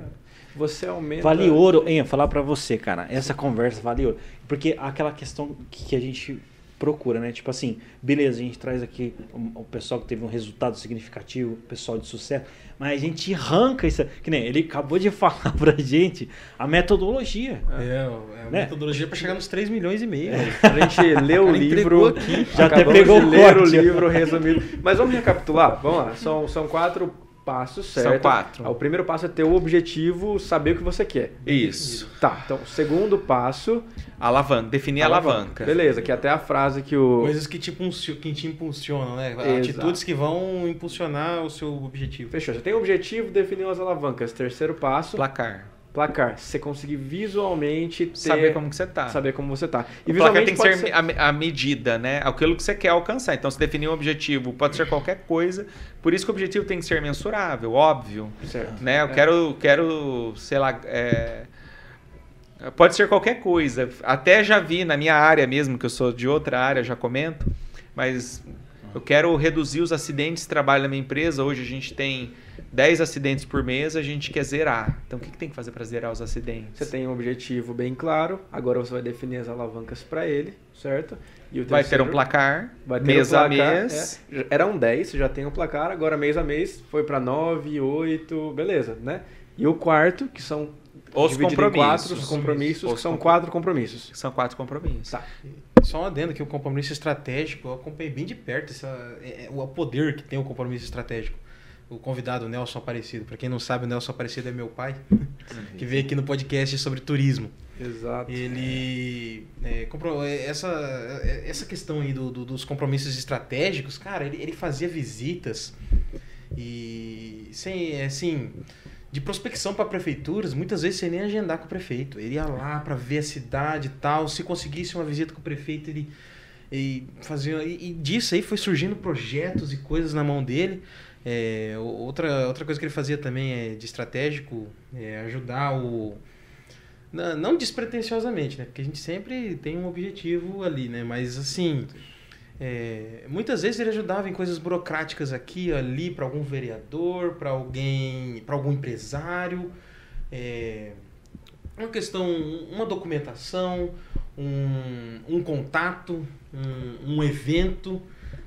Você aumenta. Vale ouro, hein? Falar para você, cara. Essa conversa vale ouro. Porque aquela questão que a gente procura, né? Tipo assim, beleza, a gente traz aqui o, o, pessoal que teve um resultado significativo, o pessoal de sucesso, mas a gente arranca isso. Que nem ele acabou de *laughs* falar pra gente a metodologia. É, é a né? metodologia para chegar nos 3 milhões e meio. É. A gente lê o livro aqui, já até pegou de ler o livro resumido. Mas vamos recapitular? Vamos lá, são, são quatro passos, certo? São quatro. O primeiro passo é ter o objetivo, saber o que você quer. Isso. Tá, então o segundo passo... Alavanca, definir a alavanca. alavanca. Beleza, que é até a frase que o... Coisas que te, que te impulsionam, né? Exato. Atitudes que vão impulsionar o seu objetivo. Fechou, você tem o objetivo, definir as alavancas. Terceiro passo... Placar placar. Se você conseguir visualmente ter, saber como que você tá. Saber como você tá. E o placar tem que ser, ser... A, a, medida, né? Aquilo que você quer alcançar. Então, se definir um objetivo, pode ser qualquer coisa. Por isso que o objetivo tem que ser mensurável, óbvio. Certo. Né? Eu é. quero, quero, sei lá, é... pode ser qualquer coisa. Até já vi na minha área mesmo, que eu sou de outra área, já comento, mas eu quero reduzir os acidentes de trabalho na minha empresa. Hoje a gente tem 10 acidentes por mês, a gente quer zerar. Então, o que, que tem que fazer para zerar os acidentes? Você tem um objetivo bem claro, agora você vai definir as alavancas para ele, certo? E o vai ter um placar, vai ter mês um placar, a mês. É, eram 10, já tem um placar, agora mês a mês foi para 9, 8, beleza, né? E o quarto, que são os compromissos. quatro os compromissos, os que são quatro compromissos. São quatro compromissos. Tá. Só um adendo que o compromisso estratégico, eu acompanhei bem de perto essa, é, é, o poder que tem o compromisso estratégico o convidado Nelson Aparecido. Para quem não sabe, o Nelson Aparecido é meu pai, que veio aqui no podcast sobre turismo. Exato. Ele é, comprou é, essa, é, essa questão aí do, do, dos compromissos estratégicos, cara, ele, ele fazia visitas e sem assim de prospecção para prefeituras, muitas vezes sem nem agendar com o prefeito. Ele ia lá para ver a cidade e tal. Se conseguisse uma visita com o prefeito, ele, fazia. E, e disso aí foi surgindo projetos e coisas na mão dele. É, outra, outra coisa que ele fazia também é de estratégico é ajudar o. Não, não despretensiosamente, né? Porque a gente sempre tem um objetivo ali, né? Mas assim. É, muitas vezes ele ajudava em coisas burocráticas aqui, ali, para algum vereador, para alguém, para algum empresário. É, uma questão, uma documentação, um, um contato, um, um evento.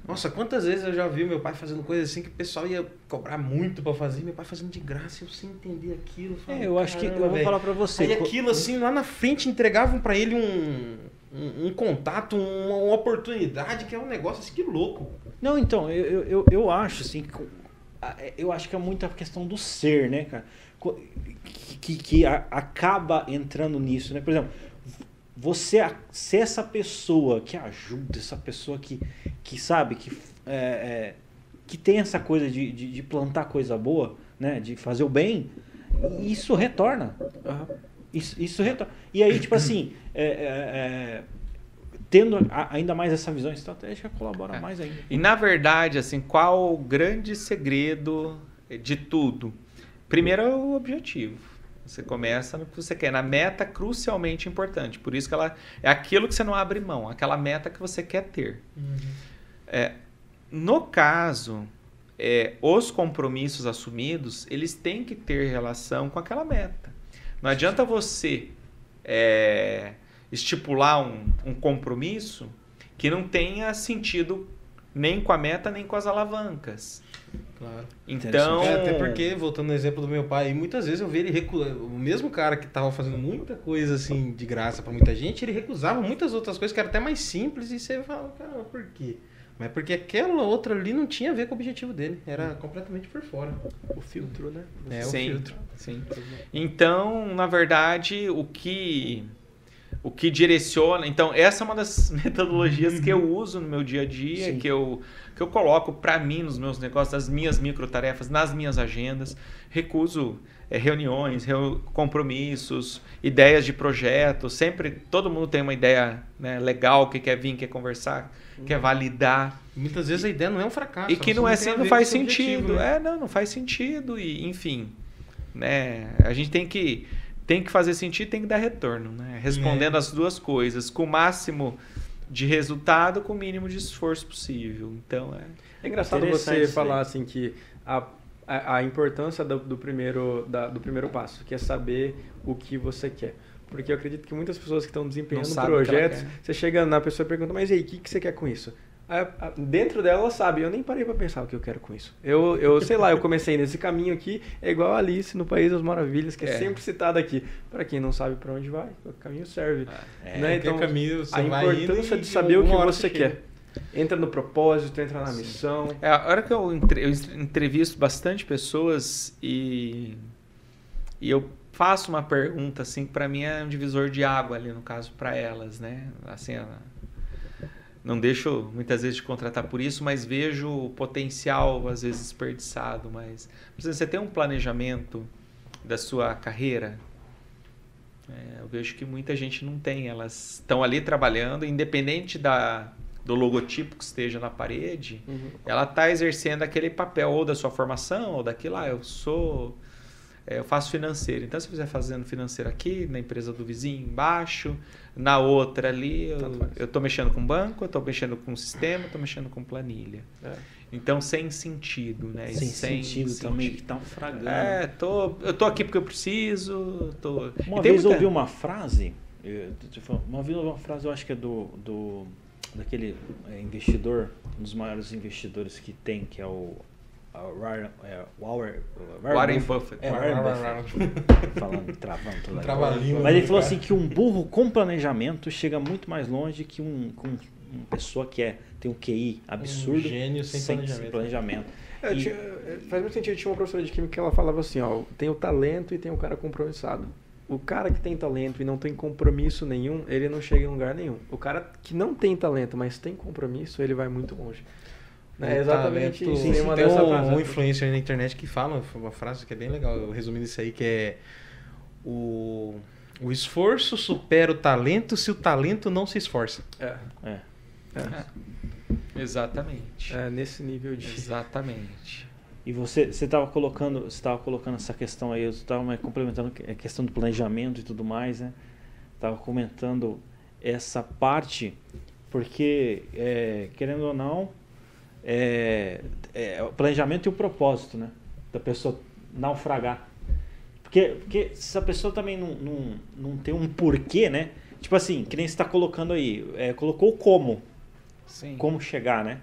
Nossa, quantas vezes eu já vi meu pai fazendo coisas assim que o pessoal ia cobrar muito para fazer, meu pai fazendo de graça, eu sem entender aquilo. Falava, é, eu acho que eu vou véio. falar para você. Aí aquilo assim, lá na frente entregavam para ele um, um, um contato, uma, uma, oportunidade que é um negócio assim que louco. Não, então, eu, eu, eu acho assim, eu acho que é muita questão do ser, né, cara? Que, que acaba entrando nisso, né? Por exemplo, você ser essa pessoa que ajuda, essa pessoa que, que sabe, que, é, é, que tem essa coisa de, de, de, plantar coisa boa, né? De fazer o bem, isso retorna. Uhum. Isso, isso retorna. E aí, tipo assim, é, é, é tendo ainda mais essa visão estratégica, colabora é. mais ainda. E na verdade, assim, qual o grande segredo de tudo? Primeiro é o objetivo. Você começa no que você quer, na meta crucialmente importante. Por isso que ela é aquilo que você não abre mão, aquela meta que você quer ter. Uhum. É, no caso, é, os compromissos assumidos, eles têm que ter relação com aquela meta. Não adianta você é, estipular um, um compromisso que não tenha sentido nem com a meta, nem com as alavancas. Claro. Então. É, até porque, voltando no exemplo do meu pai, muitas vezes eu vi ele recusar. O mesmo cara que estava fazendo muita coisa assim de graça para muita gente, ele recusava muitas outras coisas que eram até mais simples e você fala, caramba, por quê? Mas porque aquela outra ali não tinha a ver com o objetivo dele, era completamente por fora. O filtro, né? É, sim, o filtro. Sim. Então, na verdade, o que o que direciona. Então, essa é uma das *laughs* metodologias que eu uso no meu dia a dia, que eu, que eu coloco para mim nos meus negócios, nas minhas microtarefas, nas minhas agendas. Recuso é, reuniões, reu, compromissos, ideias de projeto. Sempre todo mundo tem uma ideia né, legal que quer vir, quer conversar, uhum. Quer validar. Muitas vezes a ideia não é um fracasso. E que não, é assim, não faz sentido. Né? É, não, não faz sentido. E, enfim, né, a gente tem que tem que fazer sentido tem que dar retorno, né? Respondendo é. as duas coisas, com o máximo de resultado, com o mínimo de esforço possível. Então é. É engraçado você falar assim que a, a, a importância do, do primeiro, da, do primeiro passo, que é saber o que você quer. Porque eu acredito que muitas pessoas que estão desempenhando projetos, você chega na pessoa e pergunta, mas e aí, o que, que você quer com isso? dentro dela ela sabe, eu nem parei para pensar o que eu quero com isso. Eu, eu sei lá, eu comecei nesse caminho aqui, é igual a Alice no País das Maravilhas, que é, é sempre citada aqui. Para quem não sabe para onde vai, o caminho serve. É, né? Então, caminho a importância de saber o que você quer. Entra no propósito, entra na Sim. missão. É, a hora que eu, entre, eu entrevisto bastante pessoas e, e eu faço uma pergunta assim, para mim é um divisor de água ali no caso para elas, né? Assim, não deixo muitas vezes de contratar por isso, mas vejo o potencial às vezes desperdiçado. Mas você tem um planejamento da sua carreira? É, eu vejo que muita gente não tem. Elas estão ali trabalhando, independente da, do logotipo que esteja na parede, uhum. ela está exercendo aquele papel ou da sua formação ou daquilo. Ah, eu sou eu faço financeiro. Então, se eu fizer fazendo financeiro aqui, na empresa do vizinho embaixo, na outra ali, eu estou mexendo com banco, eu estou mexendo com sistema, estou mexendo com planilha. É. Então, sem sentido, né? Sem, sem sentido, sentido, também, que tá um fragando. É, tô, eu tô aqui porque eu preciso. Tô... Uma vez muita... ouvi uma frase, eu, uma vez uma frase, eu acho que é do, do daquele é, investidor, um dos maiores investidores que tem, que é o Warren, é, Warren, Warren Buffett. É, Warren Buffett. *laughs* Falando, travando toda Mas ele falou assim que um burro com planejamento chega muito mais longe que um, com uma pessoa que é, tem um QI absurdo. Um gênio sem, sem planejamento. planejamento. É, e... tinha, é, faz muito sentido. Tinha uma professora de química que ela falava assim, ó, tem o talento e tem o cara compromissado. O cara que tem talento e não tem compromisso nenhum, ele não chega em lugar nenhum. O cara que não tem talento, mas tem compromisso, ele vai muito longe. É exatamente talento, sim, sim, Tem um, um influencer na internet que fala uma frase que é bem legal, eu resumindo isso aí, que é o, o esforço supera o talento se o talento não se esforça. É. é. é. é. Exatamente. É, nesse nível de... Exatamente. E você estava colocando, você estava colocando essa questão aí, eu estava complementando a questão do planejamento e tudo mais, né? Estava comentando essa parte, porque, é, querendo ou não, é, é, o planejamento e o propósito, né? Da pessoa naufragar. Porque, porque se a pessoa também não, não, não tem um porquê, né? Tipo assim, que nem você está colocando aí, é, colocou como. Sim. Como chegar, né?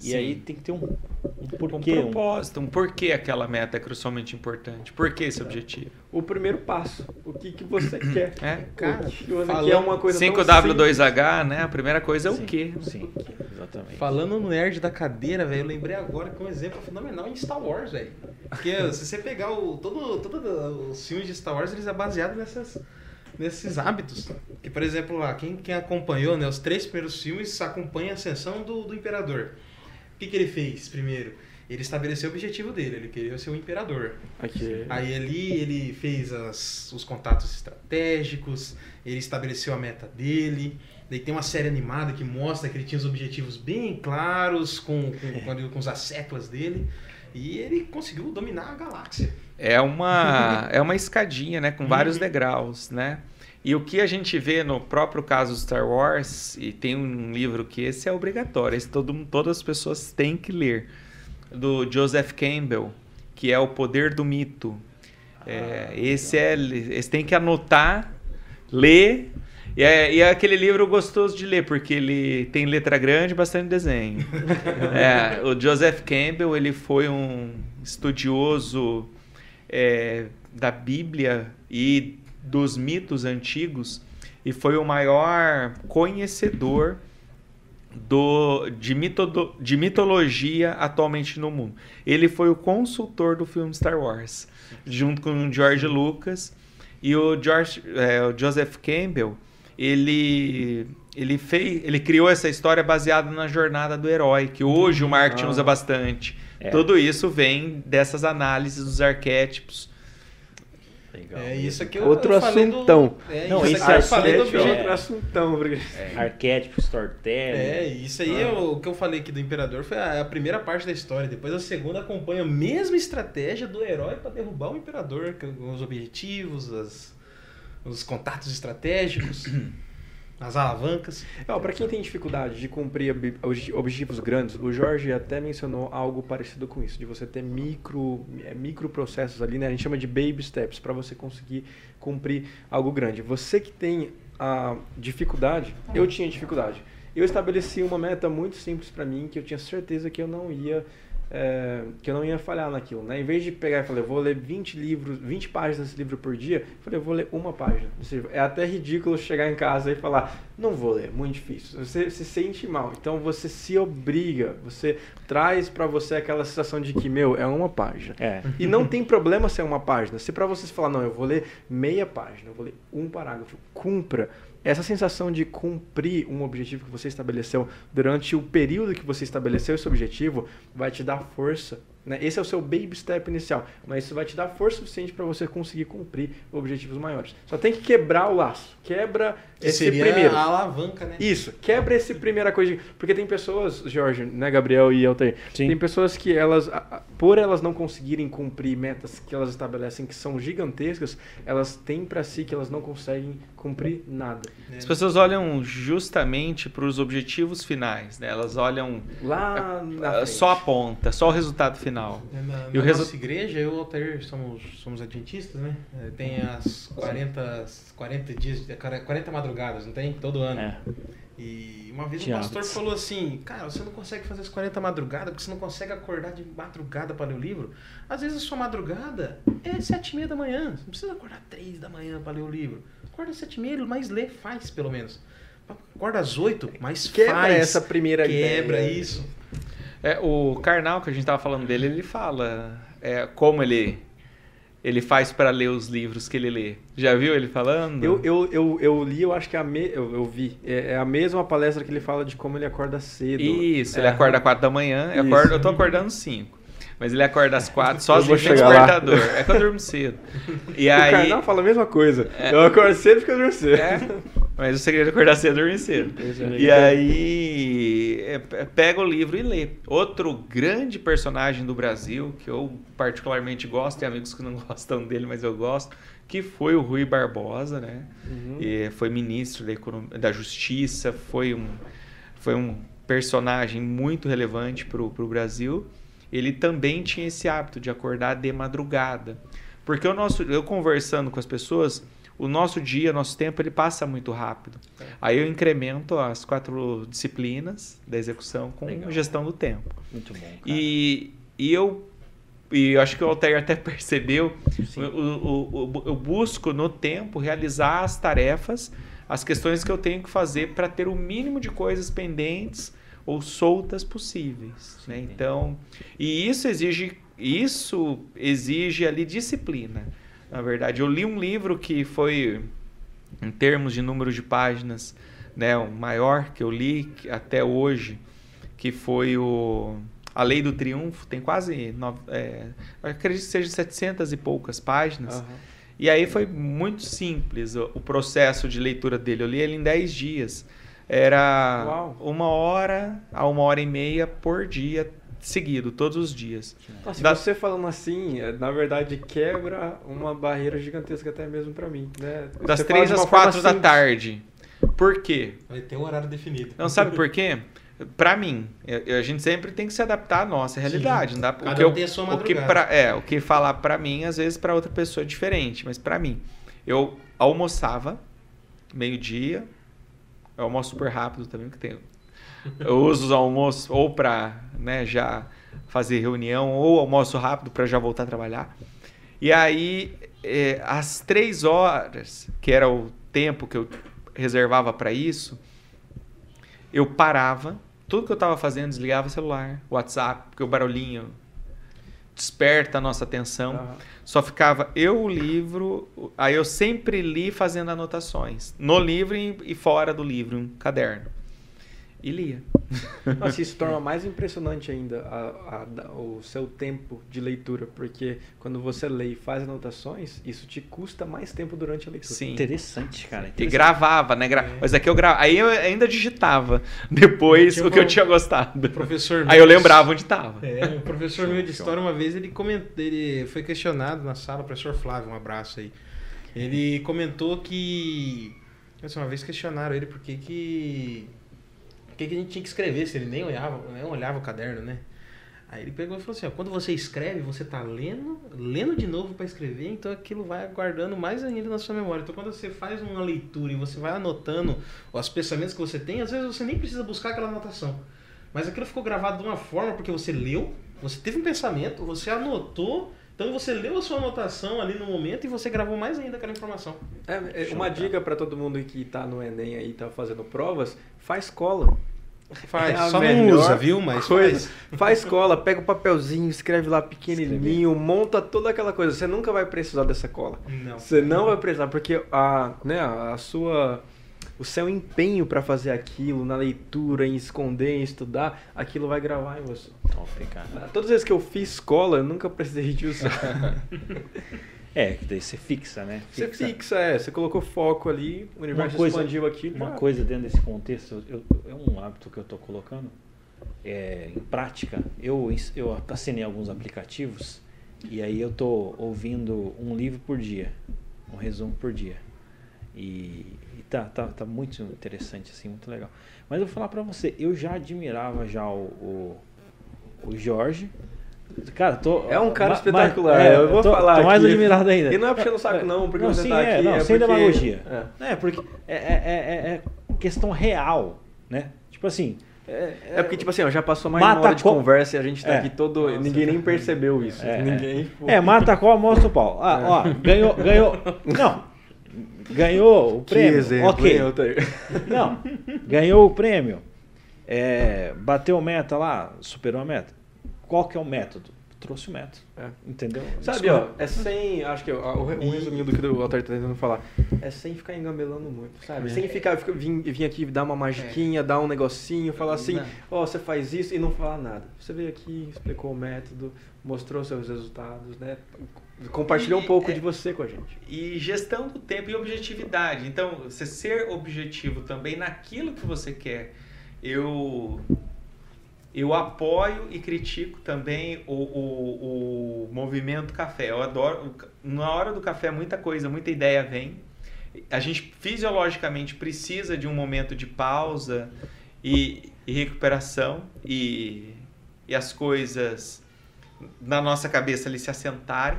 E Sim. aí tem que ter um, um porquê. Um propósito, um... um porquê aquela meta é crucialmente importante. Por que esse objetivo? O primeiro passo. O que, que você *coughs* quer? É, cara. O que você falando, quer é uma coisa 5W2H, né? A primeira coisa é sim, o quê? Sim, exatamente. Falando no nerd da cadeira, velho, eu lembrei agora que um exemplo fenomenal em Star Wars, velho. Porque se você pegar o, todo, todo os filmes de Star Wars, eles é baseado nessas nesses hábitos. Que, por exemplo, lá, quem, quem acompanhou né, os três primeiros filmes acompanha a ascensão do, do imperador. O que, que ele fez primeiro? Ele estabeleceu o objetivo dele, ele queria ser o imperador. Okay. Aí ali ele fez as, os contatos estratégicos, ele estabeleceu a meta dele. Daí tem uma série animada que mostra que ele tinha os objetivos bem claros com, com, com, com os asseclas dele. E ele conseguiu dominar a galáxia. É uma, é uma escadinha, né? Com vários uhum. degraus, né? E o que a gente vê no próprio caso Star Wars, e tem um livro que esse é obrigatório, esse todo, todas as pessoas têm que ler, do Joseph Campbell, que é O Poder do Mito. É, esse é, esse tem que anotar, ler e é, e é, aquele livro gostoso de ler, porque ele tem letra grande e bastante desenho. *laughs* é, o Joseph Campbell ele foi um estudioso é, da Bíblia e dos mitos antigos e foi o maior conhecedor do, de, mitodo, de mitologia atualmente no mundo. Ele foi o consultor do filme Star Wars, junto com o George Lucas. E o, George, é, o Joseph Campbell ele ele fez, ele criou essa história baseada na jornada do herói, que hoje o marketing ah. usa bastante. É. Tudo isso vem dessas análises dos arquétipos. Legal. É isso aqui eu, Outro eu assuntão. Do, é, não, isso eu falei do objeto é, assuntão. Porque... É. *laughs* Arquétipo, storytelling. É, isso aí ah. é o, o que eu falei aqui do Imperador foi a, a, primeira parte da história. Depois a segunda acompanha a mesma estratégia do herói para derrubar o Imperador, com os objetivos, as, os contatos estratégicos, *clears throat* as alavancas. Para quem tem dificuldade de cumprir objetivos grandes, o Jorge até mencionou algo parecido com isso, de você ter micro, é, micro processos ali, né? A gente chama de baby steps para você conseguir cumprir algo grande. Você que tem a dificuldade, eu tinha dificuldade. Eu estabeleci uma meta muito simples para mim que eu tinha certeza que eu não ia é, que eu não ia falhar naquilo, né? Em vez de pegar e falar, eu vou ler 20 livros, 20 páginas desse livro por dia, eu falei, eu vou ler uma página livro. É até ridículo chegar em casa e falar, não vou ler, muito difícil. Você se sente mal, então você se obriga, você traz para você aquela sensação de que, meu, é uma página. É. E não tem problema ser uma página. Se para você falar, não, eu vou ler meia página, eu vou ler um parágrafo, cumpra essa sensação de cumprir um objetivo que você estabeleceu durante o período que você estabeleceu esse objetivo vai te dar força né? Esse é o seu baby step inicial, mas isso vai te dar força suficiente para você conseguir cumprir objetivos maiores. Só tem que quebrar o laço. Quebra que esse seria primeiro. a alavanca, né? Isso. Quebra esse primeira coisa. Porque tem pessoas, Jorge, né, Gabriel e Altair, Sim. tem pessoas que elas, por elas não conseguirem cumprir metas que elas estabelecem que são gigantescas, elas têm para si que elas não conseguem cumprir nada. As pessoas olham justamente para os objetivos finais, né? Elas olham lá só a ponta, só o resultado final final. É, na, e na nossa igreja, eu e o Altair somos, somos adventistas, né? É, tem as 40, 40 dias, 40 madrugadas, não tem? Todo ano. É. E uma vez o pastor falou assim, cara, você não consegue fazer as 40 madrugadas porque você não consegue acordar de madrugada para ler o livro. Às vezes a sua madrugada é sete e meia da manhã. Você não precisa acordar três da manhã para ler o livro. Acorda às sete e meia, mas lê, faz pelo menos. Acorda às oito, mas Quebra faz. essa primeira Quebra ideia. isso. É, o Karnal, que a gente estava falando dele, ele fala é, como ele ele faz para ler os livros que ele lê. Já viu ele falando? Eu, eu, eu, eu li, eu acho que é a me, eu, eu vi. É, é, a mesma palestra que ele fala de como ele acorda cedo. Isso, é. ele acorda quatro da manhã. Eu, acordo, eu tô acordando cinco. Mas ele acorda às quatro, sozinho no despertador. Lá. É que eu durmo cedo. *laughs* E o aí... Karnal fala a mesma coisa. É. Eu acordo cedo porque eu durmo cedo. É. Mas o segredo é acordar cedo e dormir cedo. É. E aí é, é, pega o livro e lê. Outro grande personagem do Brasil, que eu particularmente gosto, tem amigos que não *laughs* gostam dele, mas eu gosto, que foi o Rui Barbosa, né? Uhum. E foi ministro da, Economia, da Justiça, foi um, foi um personagem muito relevante para o Brasil ele também tinha esse hábito de acordar de madrugada. Porque o nosso, eu conversando com as pessoas, o nosso dia, nosso tempo, ele passa muito rápido. É. Aí eu incremento as quatro disciplinas da execução com Legal. gestão do tempo. Muito bom. Cara. E, e eu e eu acho que o Altair até *laughs* percebeu, eu, eu, eu, busco no tempo realizar as tarefas, as questões que eu tenho que fazer para ter o mínimo de coisas pendentes ou soltas possíveis. Né? Então, e isso exige, isso exige ali disciplina. Na verdade, eu li um livro que foi, em termos de número de páginas, né, o maior que eu li até hoje, que foi o A Lei do Triunfo, tem quase, nove, é, acredito que seja 700 e poucas páginas. Uhum. E aí foi muito simples o, o, processo de leitura dele. Eu li ele em 10 dias. Era Uau. uma hora a uma hora e meia por dia, seguido, todos os dias. Nossa, da... você falando assim, é, na verdade quebra uma barreira gigantesca até mesmo para mim. Né? Das três às quatro da tarde. Por quê? Vai ter um horário definido. Não sabe por *laughs* quê? Para mim, a gente sempre tem que se adaptar à nossa realidade. Sim. Não dá, Cada o que tem a sua o que pra, é, o que falar para mim, às vezes para outra pessoa é diferente, mas para mim, eu almoçava meio-dia, eu almoço super rápido também, que tem eu uso os almoços ou para né, já fazer reunião ou almoço rápido para já voltar a trabalhar. E aí, é, às três horas, que era o tempo que eu reservava para isso, eu parava, tudo que eu estava fazendo, desligava o celular, WhatsApp, porque o barulhinho desperta a nossa atenção. Uhum. Só ficava eu, o livro, aí eu sempre li fazendo anotações, no livro e fora do livro, um caderno e lia. *laughs* Nossa, isso torna mais impressionante ainda a, a, o seu tempo de leitura, porque quando você lê e faz anotações, isso te custa mais tempo durante a leitura. Sim. Interessante, cara. Interessante. E gravava, né? Gra... É. Mas aqui eu gravava. Aí eu ainda digitava *laughs* depois o que eu tinha gostado. Professor Aí eu lembrava onde estava. É, o professor meu de história, uma vez, ele comentou, ele foi questionado na sala, o professor Flávio, um abraço aí. Ele comentou que. Uma vez questionaram ele por que que que, que a gente tinha que escrever se ele nem olhava, nem olhava o caderno, né? Aí ele pegou e falou assim: ó, quando você escreve, você tá lendo, lendo de novo para escrever, então aquilo vai guardando mais ainda na sua memória. Então quando você faz uma leitura e você vai anotando os pensamentos que você tem, às vezes você nem precisa buscar aquela anotação. Mas aquilo ficou gravado de uma forma porque você leu, você teve um pensamento, você anotou então você leu a sua anotação ali no momento e você gravou mais ainda aquela informação. É, é uma dica para todo mundo que está no Enem aí, tá fazendo provas, faz cola. Faz, é só não usa, viu? Mas coisa. faz. Faz cola, pega o papelzinho, escreve lá pequenininho, monta toda aquela coisa. Você nunca vai precisar dessa cola. Não. Você não vai precisar, porque a, né, a sua o seu empenho para fazer aquilo, na leitura, em esconder, em estudar, aquilo vai gravar em você. Top, cara. Todas as vezes que eu fiz escola, eu nunca precisei de usar. *laughs* é, que daí você fixa, né? Fixa. Você fixa, é. Você colocou foco ali, o universo coisa, expandiu aqui. Uma coisa dentro desse contexto, eu, é um hábito que eu estou colocando é, em prática. Eu, eu assinei alguns aplicativos e aí eu estou ouvindo um livro por dia, um resumo por dia. E, e tá, tá, tá muito interessante, assim, muito legal. Mas eu vou falar pra você, eu já admirava já o, o, o Jorge. Cara, tô. É um cara espetacular. É, eu vou tô, falar. Tô mais aqui. admirado ainda. E não é puxando o saco, não, porque não, você sim, tá é, aqui. Não, é sem porque... demagogia. É. é, porque é, é, é, é questão real, né? Tipo assim. É, é, porque, tipo assim, ó, já passou mais mata uma hora de conversa e a gente tá é. aqui todo. Nossa, ninguém nem percebeu isso. É, ninguém. É, mata qual, mostra o pau. Ah, ó, ganhou, ganhou. Não, ganhou o prêmio. Que exemplo, ok. Não, ganhou o prêmio. É, bateu meta lá, superou a meta. Qual que é o método? Trouxe o método. É. Entendeu? Sabe, ó, é sem. Acho que ó, um resuminho do que o Walter tá tentando falar. É sem ficar engabelando muito, sabe? É. Sem ficar, vir, vir aqui dar uma magiquinha, é. dar um negocinho, falar assim, ó, oh, você faz isso e não falar nada. Você veio aqui, explicou o método, mostrou seus resultados, né? Compartilhou um pouco é, de você com a gente. E gestão do tempo e objetividade. Então, você ser objetivo também naquilo que você quer. Eu eu apoio e critico também o, o, o movimento café. Eu adoro. Na hora do café, muita coisa, muita ideia vem. A gente fisiologicamente precisa de um momento de pausa e, e recuperação e, e as coisas na nossa cabeça ali se assentarem.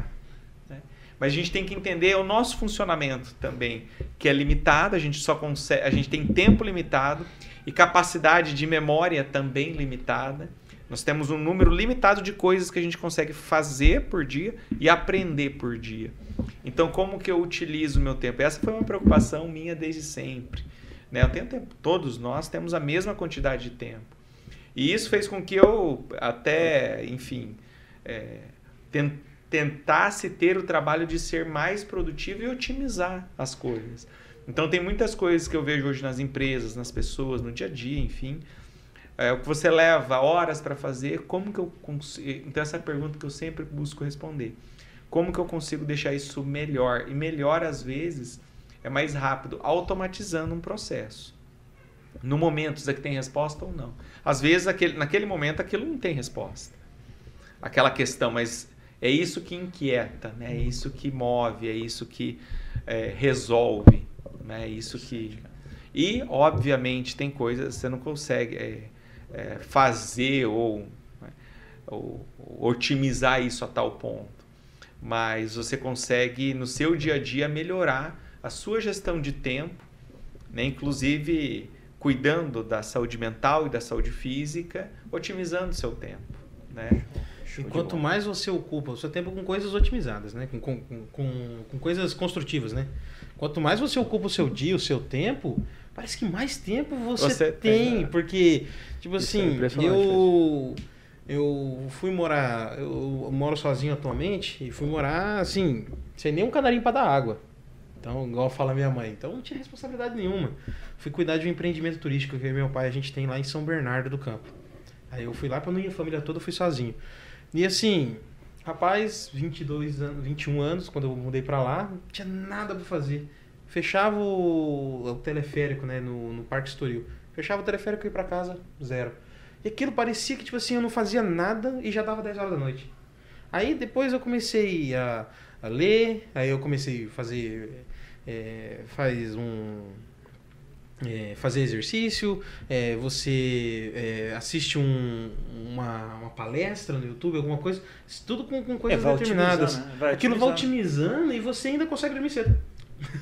Mas a gente tem que entender o nosso funcionamento também, que é limitado, a gente só consegue, a gente tem tempo limitado e capacidade de memória também limitada. Nós temos um número limitado de coisas que a gente consegue fazer por dia e aprender por dia. Então, como que eu utilizo o meu tempo? Essa foi uma preocupação minha desde sempre. Né? Eu tenho tempo, todos nós temos a mesma quantidade de tempo. E isso fez com que eu até, enfim, é, tentasse ter o trabalho de ser mais produtivo e otimizar as coisas. Então tem muitas coisas que eu vejo hoje nas empresas, nas pessoas, no dia a dia, enfim. É, o que você leva horas para fazer, como que eu consigo... Então essa é a pergunta que eu sempre busco responder. Como que eu consigo deixar isso melhor? E melhor, às vezes, é mais rápido, automatizando um processo. no momento, isso aqui tem resposta ou não. Às vezes, aquele, naquele momento, aquilo não tem resposta. Aquela questão, mas é isso que inquieta, né? é isso que move, é isso que é, resolve, né? é isso que... E, obviamente, tem coisas que você não consegue é, é, fazer ou, né? ou, ou otimizar isso a tal ponto. Mas você consegue, no seu dia a dia, melhorar a sua gestão de tempo, né? inclusive cuidando da saúde mental e da saúde física, otimizando seu tempo. Né? E quanto mais você ocupa o seu tempo com coisas otimizadas, né? Com, com, com, com, coisas construtivas, né? Quanto mais você ocupa o seu dia, o seu tempo, parece que mais tempo você, você tem. tem né? Porque, tipo Isso é assim, é eu. Eu fui morar. Eu moro sozinho atualmente e fui morar assim, sem nem um canarinho para dar água. Então, igual fala minha mãe. Então, não tinha responsabilidade nenhuma. Fui cuidar de um empreendimento turístico que meu pai a gente tem lá em São Bernardo do Campo. Aí eu fui lá para não ir a família toda, eu fui sozinho. E assim, rapaz, 22 anos, 21 anos, quando eu mudei para lá, não tinha nada para fazer. Fechava o, o, teleférico, né, no, no Parque Estoril. Fechava o teleférico e ia para casa, zero. E aquilo parecia que, tipo assim, eu não fazia nada e já dava 10 horas da noite. Aí depois eu comecei a, a ler, aí eu comecei a fazer é, faz um é, fazer exercício, é, você é, assiste um, uma, uma, palestra no YouTube, alguma coisa, tudo com, com coisas é, determinadas. Né? Vai Aquilo vai otimizando e você ainda consegue dormir cedo.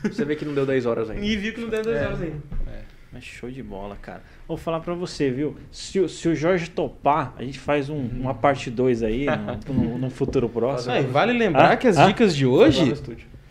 Você vê que não deu 10 horas ainda. E viu que não deu 10 é. horas ainda. É. Mas show de bola, cara. Vou falar pra você, viu? Se, se o Jorge topar, a gente faz um, uma parte 2 aí, *laughs* no, no, futuro próximo. Ah, vale lembrar ah? que as ah? dicas de hoje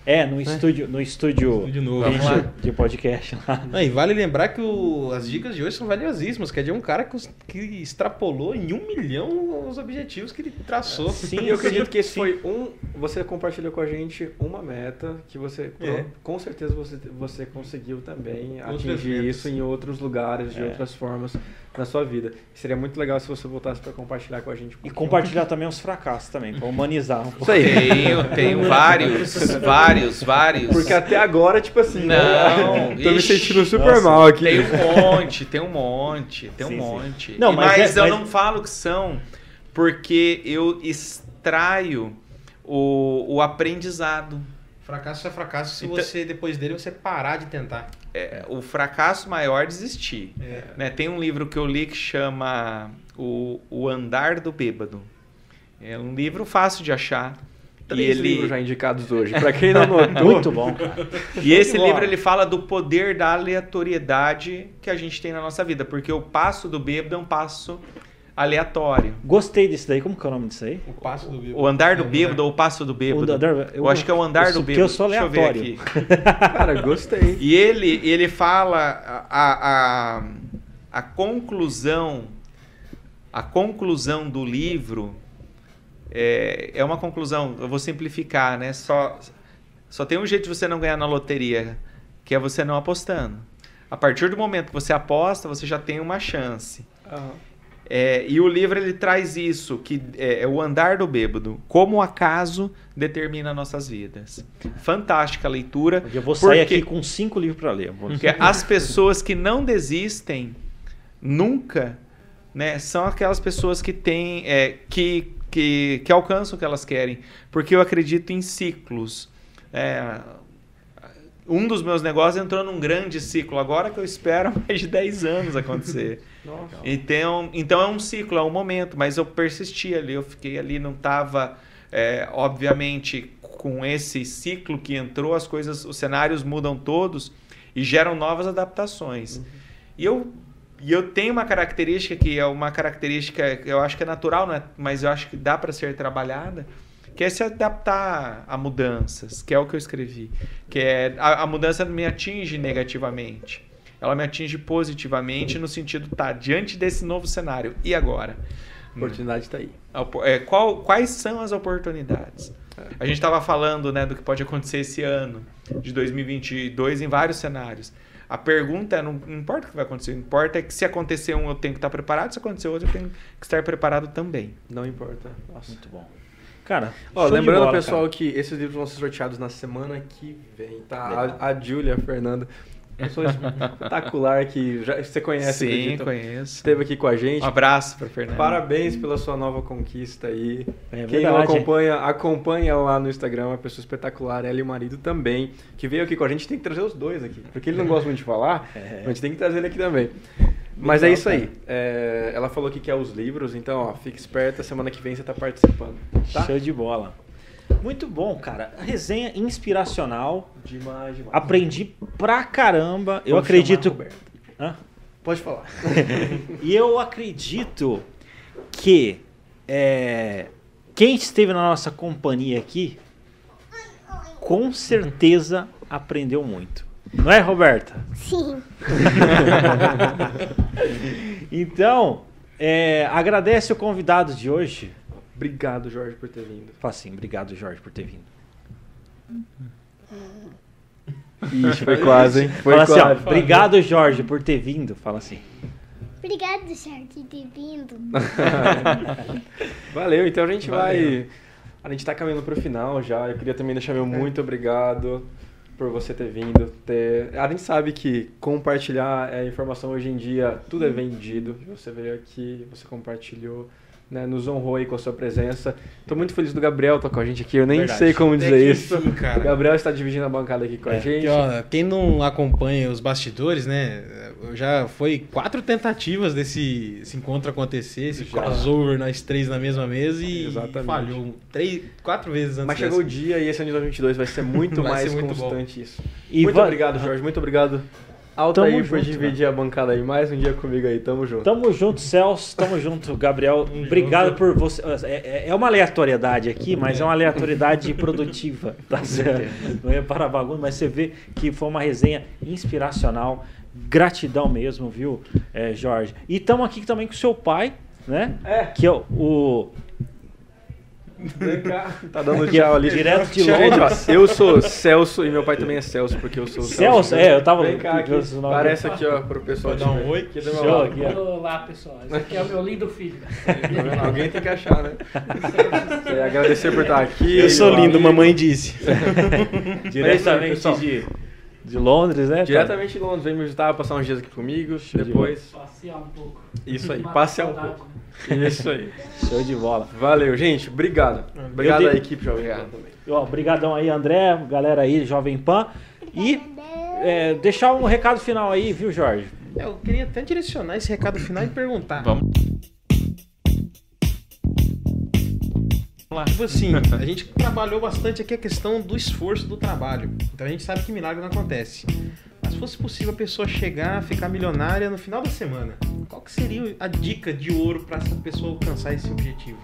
é, no estúdio, no estúdio, estúdio novo. De, de podcast lá. Não, e vale lembrar que o, as dicas de hoje são valiosíssimas, que é de um cara que, que extrapolou em um milhão os objetivos que ele traçou. Sim, eu acredito que esse sim. foi um. Você compartilhou com a gente uma meta que você. É. Com certeza você, você conseguiu também atingir isso em outros lugares, de é. outras formas na sua vida. Seria muito legal se você voltasse para compartilhar com a gente. Um e compartilhar também os fracassos também, para humanizar um pouco. Tenho, tenho *laughs* vários, vários, vários. Porque até agora, tipo assim, né? não, né? *laughs* tô me sentindo super nossa, mal aqui. Tem um monte, tem um monte, tem um sim, monte. Sim. Não, mas, mas é, eu mas... não falo que são porque eu extraio o, o aprendizado Fracasso é fracasso se então, você, depois dele, você parar de tentar. É, o fracasso maior é desistir. É. Né? Tem um livro que eu li que chama o, o Andar do Bêbado. É um livro fácil de achar. Três e ele... livros já indicados hoje, para quem não notou. *laughs* Muito bom, cara. E esse livro ele fala do poder da aleatoriedade que a gente tem na nossa vida, porque o passo do bêbado é um passo aleatório. Gostei disso daí. Como que é o nome disso aí? O passo do bêbado. O andar do é, bêbado ou o passo do bêbado? Andar, eu, eu, acho que é o andar do bêbado. eu sou aleatório. Deixa eu ver aqui. *laughs* Cara, gostei. E ele, ele fala a, a, a conclusão a conclusão do livro é, é uma conclusão, eu vou simplificar, né? Só, só tem um jeito de você não ganhar na loteria, que é você não apostando. A partir do momento que você aposta, você já tem uma chance. Uhum. É, e o livro ele traz isso, que é, é, o andar do bêbado, como o acaso determina nossas vidas. Fantástica leitura. Eu vou sair aqui com cinco livros para ler. Porque as pessoas que não desistem nunca, né, são aquelas pessoas que têm, é, que, que, que alcançam o que elas querem. Porque eu acredito em ciclos. É, um dos meus negócios entrou num grande ciclo agora que eu espero *laughs* mais de 10 anos acontecer. então, então é um ciclo, é um momento, mas eu persisti ali, eu fiquei ali, não estava, é, obviamente, com esse ciclo que entrou, as coisas, os cenários mudam todos e geram novas adaptações. Uhum. E eu e eu tenho uma característica que é uma característica eu acho que é natural, né? mas eu acho que dá para ser trabalhada, que é se adaptar a mudanças, que é o que eu escrevi. Que é a, a mudança me atinge negativamente. Ela me atinge positivamente no sentido, tá, diante desse novo cenário, e agora? A oportunidade está aí. É, qual, quais são as oportunidades? A gente estava falando né, do que pode acontecer esse ano, de 2022, em vários cenários. A pergunta é, não, não importa o que vai acontecer, importa é que se acontecer um eu tenho que estar preparado, se acontecer outro eu tenho que estar preparado também. Não importa. Nossa. Muito bom. Cara, Ó, lembrando, bola, pessoal, cara. que esses livros vão ser sorteados na semana que vem, tá? A, a Júlia, a Fernanda, Pessoa espetacular que já, você conhece, Sim, acredito. conheço. Esteve aqui com a gente. Um abraço para Fernando. Parabéns pela sua nova conquista aí. É Quem não acompanha, acompanha lá no Instagram, uma pessoa espetacular, ela e o marido também, que veio aqui com a gente, tem que trazer os dois aqui, porque ele não gosta muito de falar, É. a gente tem que trazer ele aqui também. Mas é isso aí. É, ela falou que quer os livros, então ó, fique esperta, semana que vem você tá participando. Tá? Show de bola. Muito bom, cara. Resenha inspiracional. Demais, demais. Aprendi pra caramba. Eu acredito. Pode falar. *laughs* E eu acredito que é, quem esteve na nossa companhia aqui, com certeza aprendeu muito. Não é, Roberta? Sim. *laughs* Então, é, agradece o convidado de hoje. Obrigado, Jorge, por ter vindo. Fala assim, obrigado, Jorge, por ter vindo. Ixi, foi quase, hein? Foi Fala assim, ó, quase. obrigado, Jorge, por ter vindo. Fala assim. Obrigado, Jorge, de ter vindo. *laughs* Valeu, então a gente Valeu. vai. A gente tá caminhando pro final já. Eu queria também deixar meu muito obrigado por você ter vindo. Ter... A gente sabe que compartilhar é, informação hoje em dia, tudo é vendido. Você veio aqui, você compartilhou. Né, nos honrou aí com a sua presença. Tô muito feliz do Gabriel estar com a gente aqui. Eu nem Verdade. sei como Até dizer que isso. cara. O Gabriel está dividindo a bancada aqui com a É, gente. Porque, ó, quem não acompanha os bastidores, né? Já foi quatro tentativas desse esse encontro acontecer, esse Já. crossover, nós três na mesma mesa e Exatamente. falhou três, quatro vezes antes Mas chegou o dia e esse ano de 2022 vai ser muito Vai mais ser muito bom. constante isso. E muito va- obrigado, Jorge. Muito obrigado, Alta Tamo aí, por junto, dividir a bancada aí mais um dia comigo aí. Tamo junto. Tamo junto, Celso. Tamo junto, Gabriel. Tamo Obrigado junto. por você. É, é uma aleatoriedade aqui, mas é, uma aleatoriedade *laughs* produtiva, tá certo? Não é para bagunça, mas você vê que foi uma resenha inspiracional. Gratidão mesmo, viu, é, Jorge? E estamos aqui também com o seu pai, né? É. Que é o-. Tá dando Aqui, tchau ali. direto de Londres. eu sou Celso e meu pai também é Celso, porque eu sou o Celso, é, eu tava- Vem cá aqui. Parece aqui, ó, pro pessoal dar um oi? Aqui ó. Olá, pessoal. Esse aqui é o meu lindo filho. Tá? Alguém tem que achar, né? Queria agradecer por estar aqui. Eu sou lindo, amigo. mamãe disse. *laughs* Diretamente de, de Londres, né? Diretamente de Londres, vem me visitar, passar uns dias aqui comigo. de depois. Passear um pouco. Isso aí, passear um pouco. né? Isso aí. Show de bola. Valeu, gente. Obrigado. Obrigado Eu à equipe Jovem Pan Obrigado. também. Ó, Obrigadão aí, André, galera aí, Jovem Pan. E é, deixar um recado final aí, viu, Jorge? Eu queria até direcionar esse recado final e perguntar. Vamos lá. Tipo assim, *laughs* a gente trabalhou bastante aqui a questão do esforço do trabalho. Então a gente sabe que milagre não acontece. Mas se fosse possível a pessoa chegar, ficar milionária no final da semana, qual que seria a dica de ouro para essa pessoa alcançar esse objetivo?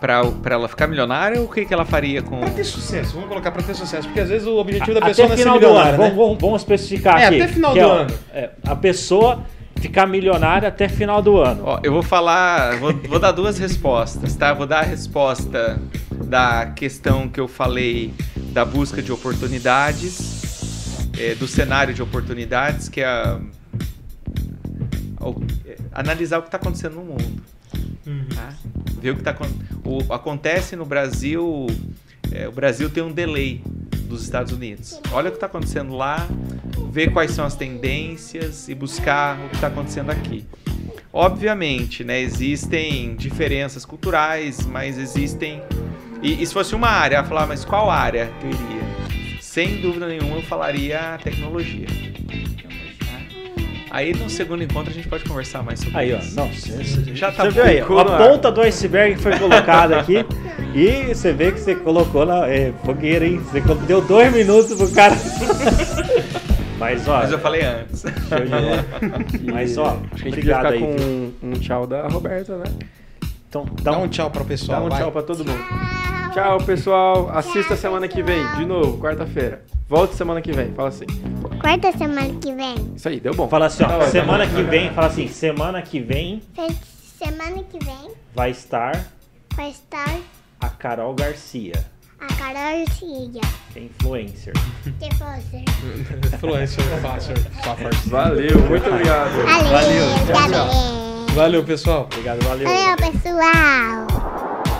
Pra, pra ela ficar milionária, o que, que ela faria com. Pra ter sucesso, vamos colocar pra ter sucesso, porque às vezes o objetivo da até pessoa não é ser final do ano, milionária, né? vamos, vamos- vamos especificar É, aqui. até final que do ó, ano. é, a pessoa ficar milionária até final do ano. Ó, eu vou falar, vou, vou dar duas respostas, tá? Vou dar a resposta da questão que eu falei da busca de oportunidades, é, do cenário de oportunidades, que é, a- é, analisar o que está acontecendo no mundo. tá? Ver o que tá, o, acontece no Brasil. é, o Brasil tem um delay dos Estados Unidos. Olha o que está acontecendo lá, ver quais são as tendências e buscar o que está acontecendo aqui. Obviamente, né, existem diferenças culturais, mas existem. E, e se fosse uma área, eu falar, mas qual área eu iria? Sem dúvida nenhuma, eu falaria tecnologia. Aí no segundo encontro a gente pode conversar mais sobre Aí, ó. isso. Não, você, você- Já tá você viu aí, a ponta do iceberg foi colocada aqui. E você vê que você colocou na é, fogueira, hein? Você deu dois minutos pro cara. *laughs* Mas, ó, Mas eu falei antes. *laughs* Mas, ó, Acho que a gente podia aí. ficar viu? com um, um tchau da Roberta, né? Então, Dá dá um um tchau pro pessoal. Dá um vai. tchau pra todo mundo. Tchau, pessoal. Assista semana que vem, de novo, quarta-feira. Volte semana que vem, fala assim. Quarta semana que vem. Isso aí, deu bom. Fala assim, Tá ó, ótimo. semana que vem, fala assim, semana que vem Semana que vem vai estar vai estar a Carol Garcia, a Carol Cia que é influencer. você. Influencer, fácil. Valeu, muito obrigado. Valeu, Valeu, tchau, valeu. Valeu, pessoal. Obrigado, valeu. Valeu, pessoal.